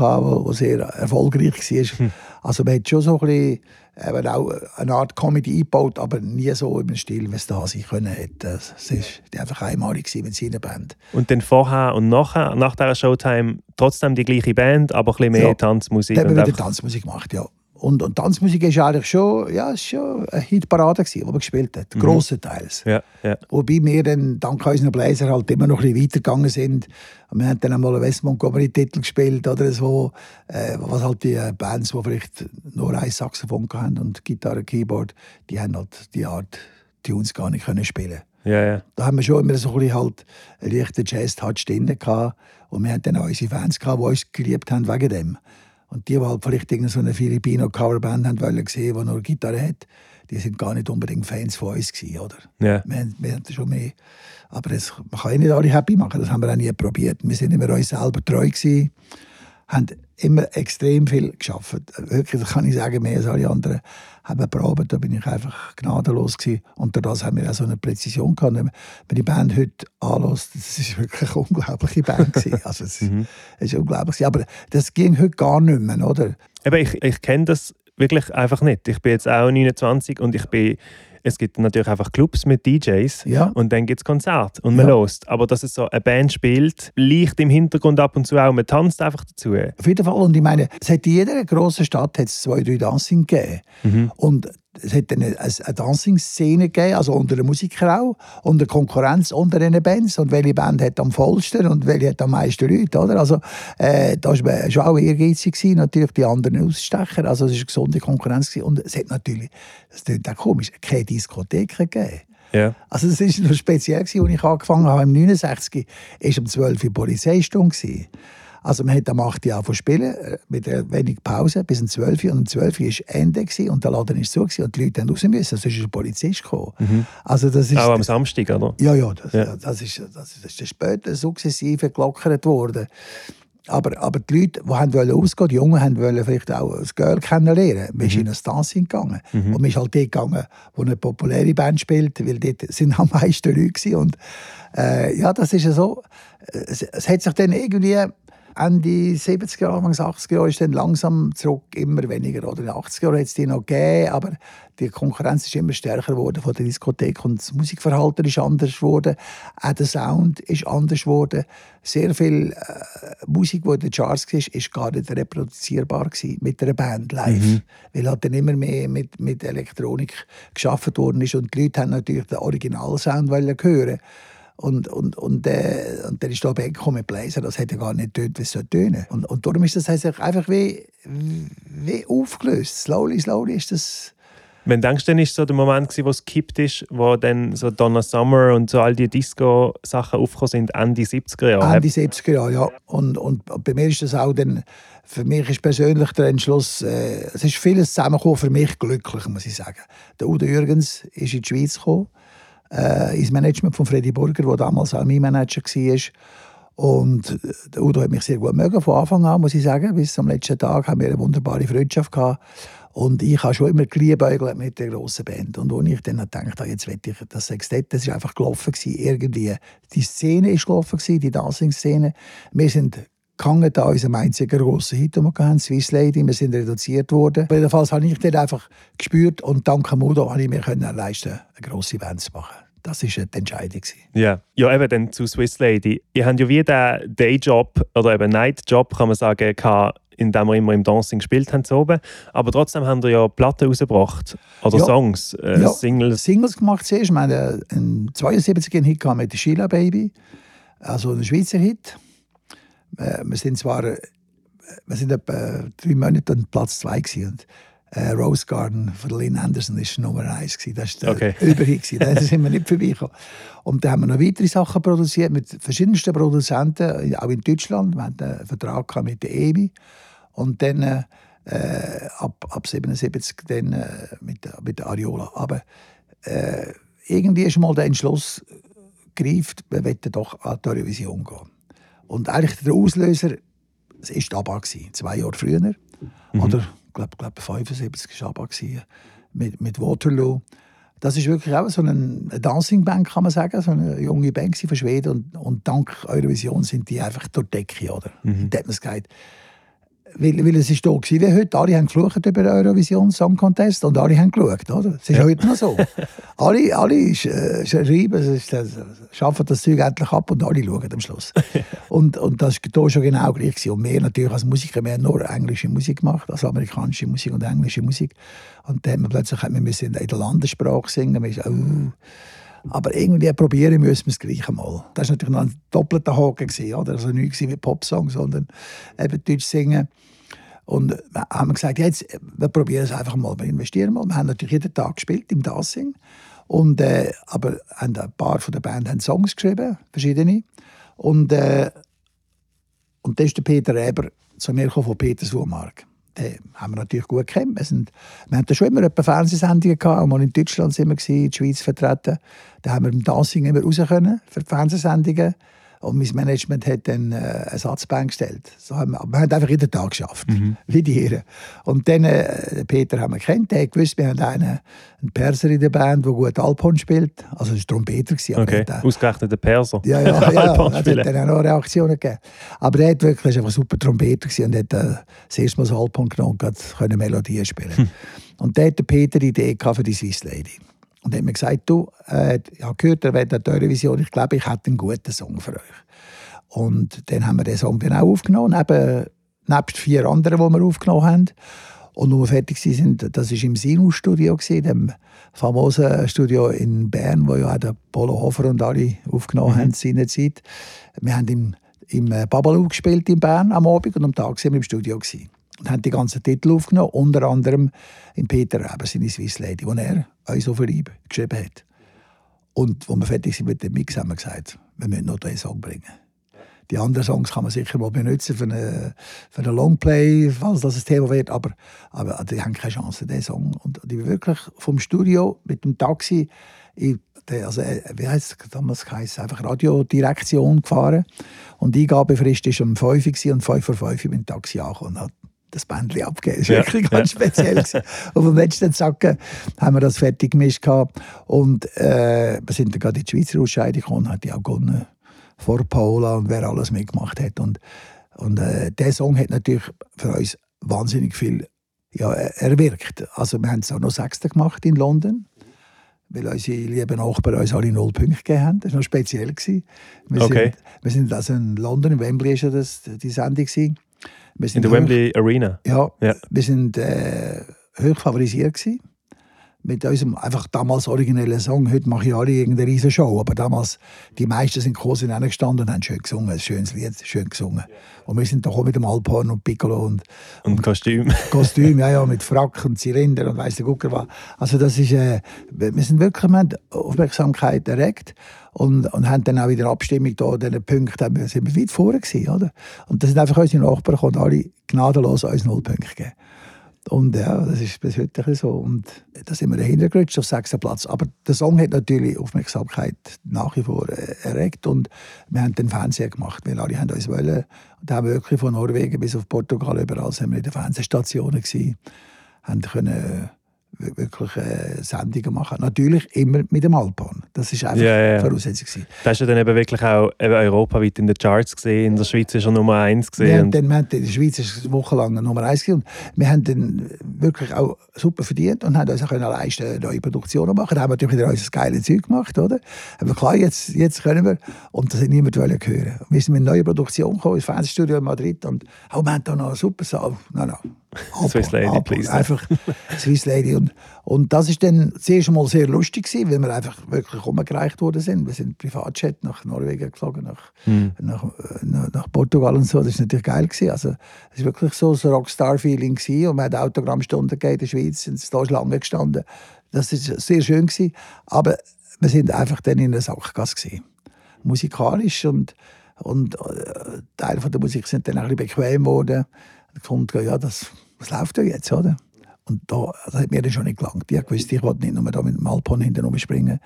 die sehr erfolgreich war. Hm. Also man hat schon so ein bisschen eben auch eine Art Comedy eingebaut, aber nie so im Stil, wie es da sein können hätte. Das war einfach einmalig mit seiner Band. Und dann vorher und nachher, nach dieser Showtime trotzdem die gleiche Band, aber ein bisschen mehr ja, Tanzmusik? Dann haben wir wieder Tanzmusik gemacht, ja. Und, und Tanzmusik ist eigentlich schon, ja, ist schon eine Hitparade gewesen, die man gespielt hat, mhm. grossenteils. Ja, ja. Wobei wir dann dank unseren Bläser halt immer noch ein bisschen weitergegangen sind. Und wir haben dann einmal einen West Montgomery-Titel gespielt oder so, äh, was halt die äh, Bands, die vielleicht nur ein Saxophon hatten und Gitarre, Keyboard, die haben halt die Art Tunes gar nicht können spielen Ja, ja. Da haben wir schon immer so ein bisschen halt leichten Jazz-Touch drin gehabt. Und wir hatten dann auch unsere Fans gehabt, die uns geliebt haben wegen dem. Und die, die halt vielleicht so eine Filipino-Coverband haben wollen sehen, die nur Gitarre hat, die sind gar nicht unbedingt Fans von uns gewesen, oder? Ja. Wir, wir hatten schon mehr. Aber das, man kann ja nicht alle happy machen, das haben wir auch nie probiert. Wir sind immer uns selber treu gewesen, haben immer extrem viel geschafft. Wirklich, das kann ich sagen, mehr als alle anderen haben probiert. Da bin ich einfach gnadenlos gewesen. Und dadurch haben wir auch so eine Präzision gehabt. Wenn man die Band heute anlässt, das ist wirklich eine unglaubliche Band gewesen. Also es Mhm. ist unglaublich. Aber das ging heute gar nicht mehr, oder? Eben, ich, ich kenne das wirklich einfach nicht. Ich bin jetzt auch 29 und ich bin, es gibt natürlich einfach Clubs mit DJs Ja. und dann gibt es Konzerte und man Ja. Aber dass es so eine Band spielt, leicht im Hintergrund ab und zu auch, man tanzt einfach dazu. Auf jeden Fall. Und ich meine, es hat in jeder grossen Stadt hat's zwei, drei Dancing gegeben. Mhm. Und es hat eine, eine Dancing-Szene gegeben, also unter den Musikern auch, und eine Konkurrenz unter den Bands. Und welche Band hat am vollsten und welche hat am meisten Leute, oder? Also, äh, da war man schon auch ehrgeizig, gewesen, natürlich die anderen Ausstecher. Also, es war eine gesunde Konkurrenz. Gewesen. Und es hat natürlich, das klingt auch komisch, keine Diskotheken gegeben. Ja. Also es war noch speziell, als ich angefangen habe. Im 69 war um 12 Uhr Polizeistunde. Also man hat am 8 Uhr angefangen spielen, äh, mit wenig Pause, bis um 12 Uhr. Und um 12 Uhr war Ende gewesen, und der Laden war zu gewesen, und die Leute mussten raus müssen, sonst ist ein Polizist gekommen. Also das ist... Auch am Samstag, oder? Ja, ja, das, Ja. das, ist, das, ist- das später sukzessive gelockert worden. Aber, aber die Leute, die haben wollen ausgehen, die Jungen haben wollen vielleicht auch ein Girl kennenlernen. Man ist in ein Dancing gegangen. Und man ist halt dort gegangen, wo eine populäre Band spielt, weil dort sind am meisten Leute gewesen. Und äh, ja, das ist ja so. Es, es hat sich dann irgendwie Ende 70er Jahre, Anfang 80er Jahre ist dann langsam zurück immer weniger. Oder in den 80er Jahren hat es die noch gegeben, aber die Konkurrenz ist immer stärker geworden von der Diskothek und das Musikverhalten ist anders geworden. Auch der Sound ist anders geworden. Sehr viel äh, Musik, die in den Charts war, ist gar nicht reproduzierbar gewesen mit einer Band live. Weil halt dann immer mehr mit, mit Elektronik geschaffen worden ist und die Leute haben natürlich den Originalsound hören. Und, und, und, äh, und dann ist da weggekommen mit Bläser, das hätte gar nicht tönt, wie es tönen. Und, und darum ist das einfach wie, wie aufgelöst. Slowly, slowly ist das. Wenn denkst du, dann ist so der Moment, gewesen, wo es gekippt ist, wo dann so Donna Summer und so all die Disco-Sachen aufgekommen sind, Ende 70er Jahre. Ende 70er Jahre, ja. Und, und bei mir ist das auch dann, für mich ist persönlich der Entschluss, äh, es ist vieles zusammengekommen, für mich glücklich, muss ich sagen. Der Udo Jürgens ist in die Schweiz gekommen, äh, ins Management von Freddy Burger, der damals auch mein Manager war. Und äh, der Udo hat mich sehr gut mögen, von Anfang an, muss ich sagen. Bis zum letzten Tag haben wir eine wunderbare Freundschaft gehabt. Und ich habe schon immer geliebäugelt mit der grossen Band. Und als ich dann gedacht habe, jetzt will ich das Sextett, das ist einfach gelaufen gewesen, irgendwie. Die Szene ist gelaufen gewesen, die Dancing-Szene. Wir sind gehangen an unserem einzigen grossen Hit, den wir hatten, Swiss Lady. Wir sind reduziert worden. Aber jedenfalls habe ich dann einfach gespürt und dank Mudo habe ich mir können leisten, eine grosse Band zu machen. Das war die Entscheidung. Ja. ja, eben dann zu Swiss Lady. Ihr habt ja wie den Dayjob oder eben Nightjob, kann man sagen, gehabt, in dem wir immer im Dancing gespielt haben zu oben. Aber trotzdem haben wir ja Platten rausgebracht. Oder Ja. Songs, äh, Ja. Singles. Singles gemacht zuerst. Wir haben einen 72 einen Hit gehabt mit Sheila Baby, also ein Schweizer Hit. Äh, wir sind zwar äh, wir sind etwa drei Monate an Platz zwei gewesen. und äh, Rose Garden von Lynn Anderson ist Nummer eins gewesen. Das war Okay. [LAUGHS] Gewesen. Da sind wir nicht vorbeigekommen. Und dann haben wir noch weitere Sachen produziert mit verschiedensten Produzenten, auch in Deutschland. Wir hatten einen Vertrag mit der EMI und dann äh, ab, ab 77 dann, äh, mit, der- mit der Ariola. Aber äh, irgendwie ist mal der Entschluss gereift, wir wollen doch an die Revision gehen. Und eigentlich der Auslöser, es war die ABBA, gewesen, zwei Jahre früher. Oder, ich glaube, glaub, 75 war ABBA, gewesen, mit, mit Waterloo. Das ist wirklich auch so eine, eine Dancing-Band, kann man sagen, so eine junge gewesen von Schweden. Und, und dank Eurovision sind die einfach durch die Decke, oder? Mhm. Es gesagt, weil, weil es ist da gewesen, wie heute. Alle haben geflucht über den Eurovision Song Contest und alle haben geschaut, oder? Es ist heute noch so. [LAUGHS] alle, alle äh, schreiben, es ist, äh, schaffen das Zeug endlich ab und alle schauen am Schluss. [LAUGHS] und, und das war hier schon genau gleich. Gewesen. Und wir natürlich als Musiker, wir haben nur englische Musik gemacht, also amerikanische Musik und englische Musik. Und dann haben wir plötzlich wir müssen in der Landessprache singen. Wir sind, oh. Aber irgendwie probieren müssen wir es gleich einmal. Das war natürlich noch ein doppelter Haken. Oder? Also nichts mit Popsongs, sondern eben Deutsch singen. Und wir haben gesagt, ja, jetzt, wir probieren es einfach mal, wir investieren mal. Wir haben natürlich jeden Tag gespielt im Dancing. Und, äh, aber ein paar von der Band haben Songs geschrieben, verschiedene. Und, äh, und dann ist der Peter Eber zu mir gekommen von Peter Suhrmark. Den haben wir natürlich gut gekannt. Wir, sind, wir hatten schon immer ein paar Fernsehsendungen gehabt. Mal in Deutschland sind wir in der Schweiz vertreten. Da haben wir im Dancing immer raus können für die Fernsehsendungen. Und mein Management hat dann äh, eine Satzbank gestellt. So haben wir, wir haben einfach jeden Tag geschafft, mhm. [LAUGHS] wie die hier. Und dann, äh, Peter haben wir kennt, der gewusst, wir haben einen, einen Perser in der Band, der gut Alphorn spielt. Also es war Trompeter. Gewesen, okay, der, ausgerechnet der Perser. Ja, ja, [LAUGHS] ja. Alphorn hat dann auch noch Reaktionen gegeben. Aber er hat wirklich einfach super Trompeter gewesen und hat äh, das erste Mal das Alphorn genommen und konnte Melodien spielen. Hm. [LAUGHS] Und dann hat der Peter die Idee für die Swiss Lady. Und er hat mir gesagt, du, äh, ich habe gehört, er will eine Eurovision, ich glaube, ich hätte einen guten Song für euch. Und dann haben wir den Song dann auch aufgenommen, neben, nebst vier anderen, die wir aufgenommen haben. Und als wir fertig sind, das war im Sinus-Studio, dem famosen Studio in Bern, wo ja auch der Polo Hofer und alle aufgenommen mhm. haben seinerzeit. Wir haben im, im äh, Babalu gespielt in Bern am Abend und am Tag waren wir im Studio. Gewesen und haben die ganzen Titel aufgenommen, unter anderem in Peter Reber, seine Swiss Lady, die er uns so verliebt geschrieben hat. Und als wir fertig sind mit dem Mix, haben wir gesagt, wir müssen noch diesen Song bringen. Die anderen Songs kann man sicher mal benutzen für einen für eine Longplay, falls das ein Thema wird, aber, aber die haben keine Chance, diesen Song. Und die wirklich vom Studio mit dem Taxi in also, äh, wie heißt es damals geheißen, einfach Radiodirektion gefahren. Und die Eingabefrist war um 5 Uhr und 5 vor 5 Uhr mit dem Taxi angekommen. Das Bändchen abgegeben. Das war ja, wirklich ganz ja. speziell. Auf dem letzten Zacken haben wir das fertig gemischt. Und äh, wir sind dann gerade in die Schweizer Ausscheidung gekommen hat die auch gewonnen. Vor Paula und wer alles mitgemacht hat. Und, und äh, der Song hat natürlich für uns wahnsinnig viel ja, erwirkt. Also wir haben es auch noch Sechste gemacht in London weil unsere lieben Nachbarn uns alle null Punkte gegeben haben. Das war noch speziell. Wir, okay. sind, wir sind also in London, in Wembley war das die Sendung. Gewesen. In der Wembley Arena? Ja, ja. wir sind äh, hoch favorisiert gewesen mit unserem einfach damals originellen Song. Heute mache ich alle irgendeine riesige Show, aber damals, die meisten sind gekommen, sind gestanden und haben schön gesungen, ein schönes Lied, schön gesungen. Und wir sind da auch mit dem Alphorn und Piccolo und, und, Kostüm. [LAUGHS] Kostüm, ja, ja, mit Frack und Zylinder und weiss der Gucker was. Also das ist, äh, wir sind wirklich, wir haben Aufmerksamkeit erregt und, und haben dann auch wieder Abstimmung da, diesen Punkten, wir sind weit vorne gewesen, oder? Und das sind einfach unsere Nachbarn gekommen, alle gnadenlos uns null Punkte gegeben. Und ja, das ist bis heute so. Und da sind wir dahinter gerutscht auf sechsten Platz. Aber der Song hat natürlich Aufmerksamkeit nach wie vor äh, erregt. Und wir haben den Fernseher gemacht, weil alle haben uns wollen. Und haben wir wirklich von Norwegen bis auf Portugal überall sind wir in den Fernsehstationen gewesen. Haben können wirklich äh, Sendungen machen. Natürlich immer mit dem Alphorn. Das ist einfach ja, ja. Voraussetzung. Gewesen. Das hast du dann eben wirklich auch eben europaweit in den Charts gesehen. In der Schweiz ist er Nummer eins gesehen. Dann, haben, in der Schweiz ist wochenlang Nummer eins gewesen. wir haben dann wirklich auch super verdient und haben uns auch können leisten, neue Produktionen machen. Da haben wir natürlich wieder unser geiles Zeug gemacht, oder? Aber klar, jetzt, jetzt können wir. Und das hat niemand hören. Wir sind mit einer neuen Produktion gekommen, ins Fernsehstudio in Madrid und oh, wir haben da noch einen super Saal. No, no. Swiss Lady, Alpo, please. Einfach [LAUGHS] Swiss Lady. Und, und das ist dann zuerst mal sehr lustig gewesen, weil wir einfach wirklich umgereicht worden sind. Wir sind Privatjet nach Norwegen geflogen, nach, hm. nach, nach, nach, Portugal und so. Das ist natürlich geil gewesen. Also es war wirklich so ein Rockstar-Feeling gewesen. Und wir hatten Autogrammstunden gegeben in der Schweiz, sind da Schlange gestanden. Das ist sehr schön gewesen. Aber wir sind einfach dann in einer Sackgasse gewesen. Musikalisch und und äh, Teile von der Musik sind dann ein bisschen bequem geworden. Und ja, das was läuft da jetzt, oder? Und da das hat mir das schon nicht gelangt. Ich wusste, ich wollte nicht nur da mit dem Alphorn hinten rumspringen.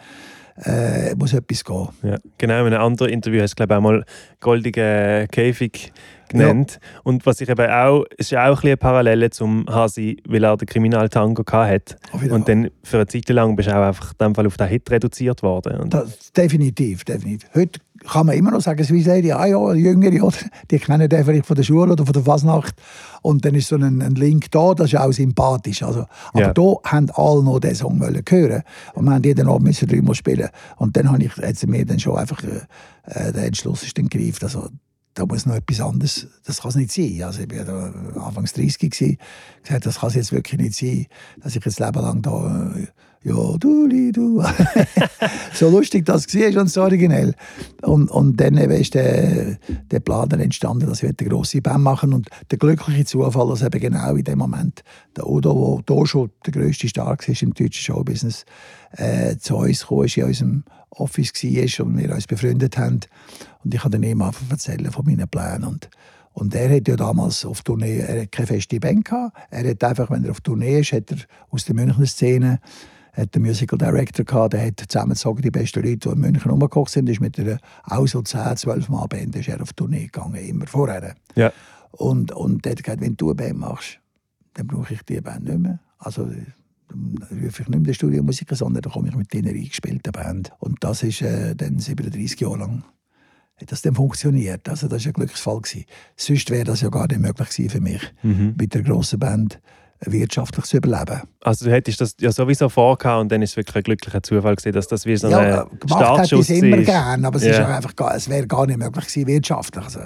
Äh, muss etwas gehen. Ja, genau, in einem anderen Interview hast du, glaube ich, auch mal «Goldige Käfig» genannt. Ja. Und was ich eben auch, es ist ja auch ein eine Parallele zum Hasi, weil er den Kriminaltango hatte. Und dann für eine Zeit lang bist du auch einfach in dem Fall auf den Hit reduziert worden. Das, definitiv, definitiv. Heute kann man immer noch sagen, wie sagen die, ah ja, Jüngere, oder? die kennen den vielleicht von der Schule oder von der Fasnacht. Und dann ist so ein, ein Link da, das ist auch sympathisch. Also, aber ja. da haben alle noch diesen Song hören Und wir haben jeden Abend müssen dreimal spielen. Und dann habe ich jetzt mir dann schon einfach, äh, äh, der Entschluss ist dann gereift. Also, da muss noch etwas anderes, das kann es nicht sein. Also ich war da Anfangs 30 gewesen, gesagt, das kann es jetzt wirklich nicht sein, dass ich jetzt Leben lang da, ja, du, du. [LAUGHS] so lustig das war und so originell. Und, und dann ist der, der Plan entstanden, dass wir eine grosse Band machen und der glückliche Zufall, dass eben genau in dem Moment der Udo, der hier schon der grösste Star war im deutschen Showbusiness, äh, zu uns kam, in unserem Office war und wir uns befreundet haben. Und ich habe dann ihm einfach erzählen von meinen Plänen. Und, und er hat ja damals auf Tournee er hat keine feste Band gehabt. Er hat einfach, wenn er auf Tournee ist, hat er aus der Münchner Szene hat den Musical Director gehabt, der hat zusammengezogen die besten Leute, die in München rumgekocht sind, ist mit einer auch so 10, 12 Mal Band ist er auf Tournee gegangen, immer vorher. Ja. Und, und er hat gesagt, wenn du eine Band machst, dann brauche ich die Band nicht mehr. Also ich nicht mehr Studiomusiker, sondern dann komme ich mit denen eingespielten Band. Und das ist äh, dann 37 Jahre lang hat das dann funktioniert. Also das war ein Glücksfall. Gewesen. Sonst wäre das ja gar nicht möglich gewesen für mich, mhm. mit der grossen Band wirtschaftlich zu überleben. Also du hättest das ja sowieso vorgehabt und dann ist es wirklich ein glücklicher Zufall gewesen, dass das wie so ja, ein Startschuss ist. Ja, gemacht hätte ich immer gerne, aber es, einfach, es wäre gar nicht möglich gewesen wirtschaftlich. Also,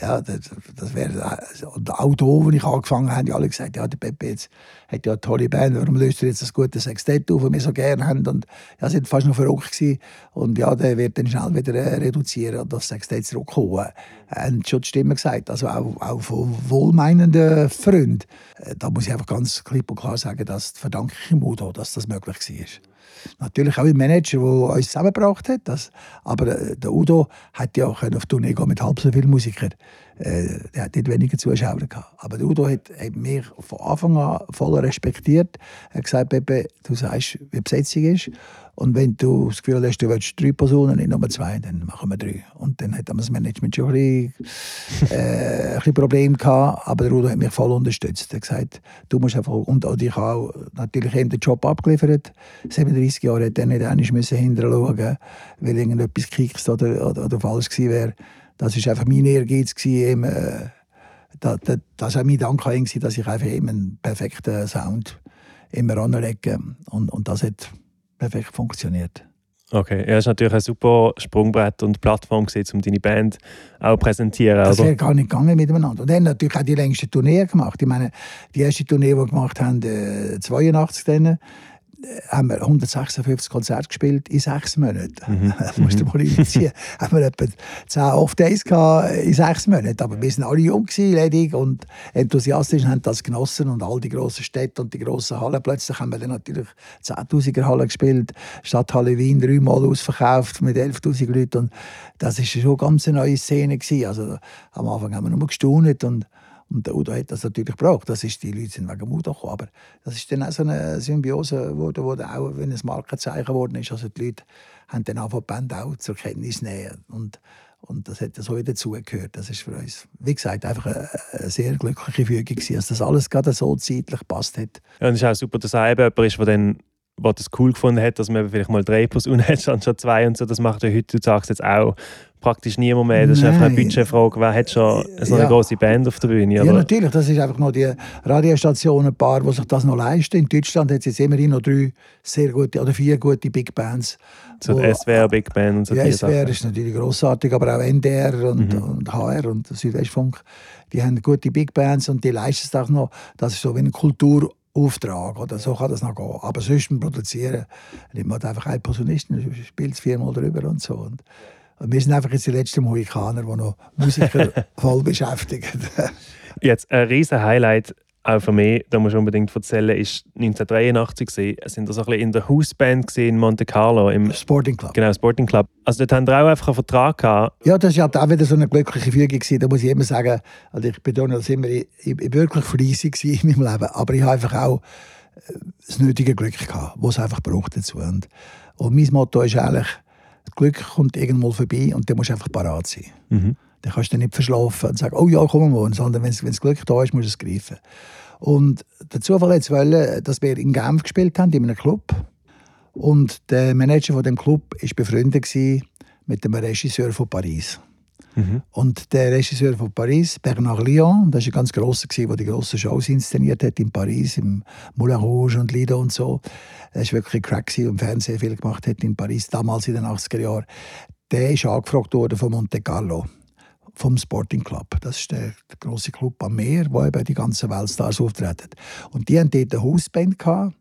ja, das, das wäre, und auch da, ich angefangen habe, haben alle gesagt, ja, der Pepe jetzt hat ja eine tolle Band, warum löst er jetzt das gute Sextett auf, das wir so gerne haben. Und ja, waren fast noch verrückt. Gewesen. Und ja, der wird dann schnell wieder äh, reduzieren und das Sextett zurückkommen. Haben schon die Stimme gesagt, also auch, auch von wohlmeinenden Freunden. Äh, da muss ich einfach ganz klipp und klar sagen, dass verdanke ich ihm auch, dass das möglich war. Natürlich auch ein Manager, der uns zusammengebracht hat. Das, aber äh, der Udo hat ja auch auf Tournee gehen mit halb so vielen Musikern. Äh, der hat nicht weniger Zuschauer gehabt. Aber der Udo hat, hat mich von Anfang an voll respektiert. Er hat gesagt, Pepe, du sagst, wie die Besetzung ist. Und wenn du das Gefühl hast, du willst drei Personen, nicht nur zwei, dann machen wir drei. Und dann hat das Management schon ein bisschen, [LAUGHS] äh, ein bisschen Probleme gehabt, aber der Udo hat mich voll unterstützt. Er hat gesagt, du musst einfach, und auch ich auch natürlich eben den Job abgeliefert. 37 Jahre hat er nicht einmal hinterher schauen weil irgendetwas gekickt oder, oder, oder falsch gewesen wäre. Das war einfach mein Ehrgeiz, gewesen, äh, da, da, das war mein Dank an ihn, dass ich einfach eben einen perfekten Sound immer anlege. Und, und das hat perfekt funktioniert. Okay, er ist natürlich ein super Sprungbrett und Plattform gewesen, um deine Band auch zu präsentieren. Das wäre gar nicht gegangen miteinander. Und hat natürlich auch die längste Tournee gemacht. Ich meine, die erste Tournee, die wir gemacht haben, äh, 82 dann, haben wir 156 Konzerte gespielt in sechs Monaten. Mhm. [LAUGHS] Das musst du mhm. mal reinziehen. haben wir etwa 10 Off-Days in sechs Monaten. Aber wir waren alle jung, ledig und enthusiastisch und haben das genossen. Und all die grossen Städte und die grossen Hallen. Plötzlich haben wir dann natürlich 10'000er Hallen gespielt. Stadthalle Wien dreimal ausverkauft mit 11'000 Leuten. Und das war schon eine ganz neue Szene. Also, am Anfang haben wir nur gestaunt und und der Udo hat das natürlich gebraucht. Das ist, die Leute sind wegen Udo gekommen. Aber das ist dann auch so eine Symbiose geworden, wo auch wenn ein Markenzeichen geworden ist. Also die Leute haben dann auch die Band auch zur Kenntnis nehmen. Und, und das hat so dazugehört. Das ist für uns, wie gesagt, einfach eine, sehr glückliche Fügung gewesen, dass das alles gerade so zeitlich gepasst hat. Ja, und es ist auch super, dass er eben jemand ist, der dann was das cool gefunden hat, dass man vielleicht mal drei Personen hat, anstatt zwei und so. Das macht ja heutzutage jetzt auch praktisch niemand mehr. Das ist einfach eine Budgetfrage. Wer hat schon so eine ja. große Band auf der Bühne? Oder? Ja, natürlich. Das ist einfach noch die Radiostationen, ein paar, die sich das noch leisten. In Deutschland hat es jetzt immerhin noch drei sehr gute oder vier gute Big Bands. So die SWR Big Band und so Ja, SWR Sachen. ist natürlich grossartig, aber auch NDR und, mhm. und HR und Südwestfunk. Die haben gute Big Bands und die leisten es auch noch. Das ist so wie eine Kultur Auftrag. Oder so kann das noch gehen. Aber sonst produzieren nimmt man einfach einen Posaunisten, spielt es viermal drüber und so. Und wir sind einfach jetzt die letzten Mohikaner, die noch Musiker [LAUGHS] voll beschäftigen. jetzt ein riesen Highlight auch für mich, da muss ich unbedingt erzählen, ist 1983 gewesen. Es sind so ein bisschen in der Hausband in Monte Carlo im Sporting Club. Genau, Sporting Club. Also dort haben wir auch einfach einen Vertrag gehabt. Ja, das war auch wieder so eine glückliche Fügung gewesen. Da muss ich immer sagen, also ich betone das immer, ich, ich, ich wirklich fleissig in meinem Leben, aber ich habe einfach auch äh, das nötige Glück gehabt, das es einfach braucht dazu. Und, und mein Motto ist eigentlich, das Glück kommt irgendwann vorbei und dann musst du einfach parat sein. Mhm. Dann kannst du nicht verschlafen und sagen, oh ja, komm mal, sondern wenn das Glück da ist, musst du es greifen. Und der Zufall hat wollen, dass wir in Genf gespielt haben, in einem Club. Und der Manager von dem Club war befreundet mit dem Regisseur von Paris. Mhm. Und der Regisseur von Paris, Bernard Lyon, das war ein ganz grosser, der die grossen Shows inszeniert hat in Paris, im Moulin Rouge und Lido und so. Er war wirklich crack und im Fernsehen viel gemacht hat in Paris, damals in den 80er Jahren. Der ist angefragt worden von Monte Carlo vom Sporting Club. Das ist der, der große Club am Meer, wo eben die ganzen Weltstars auftreten. Und die hatten dort eine Hausband gehabt.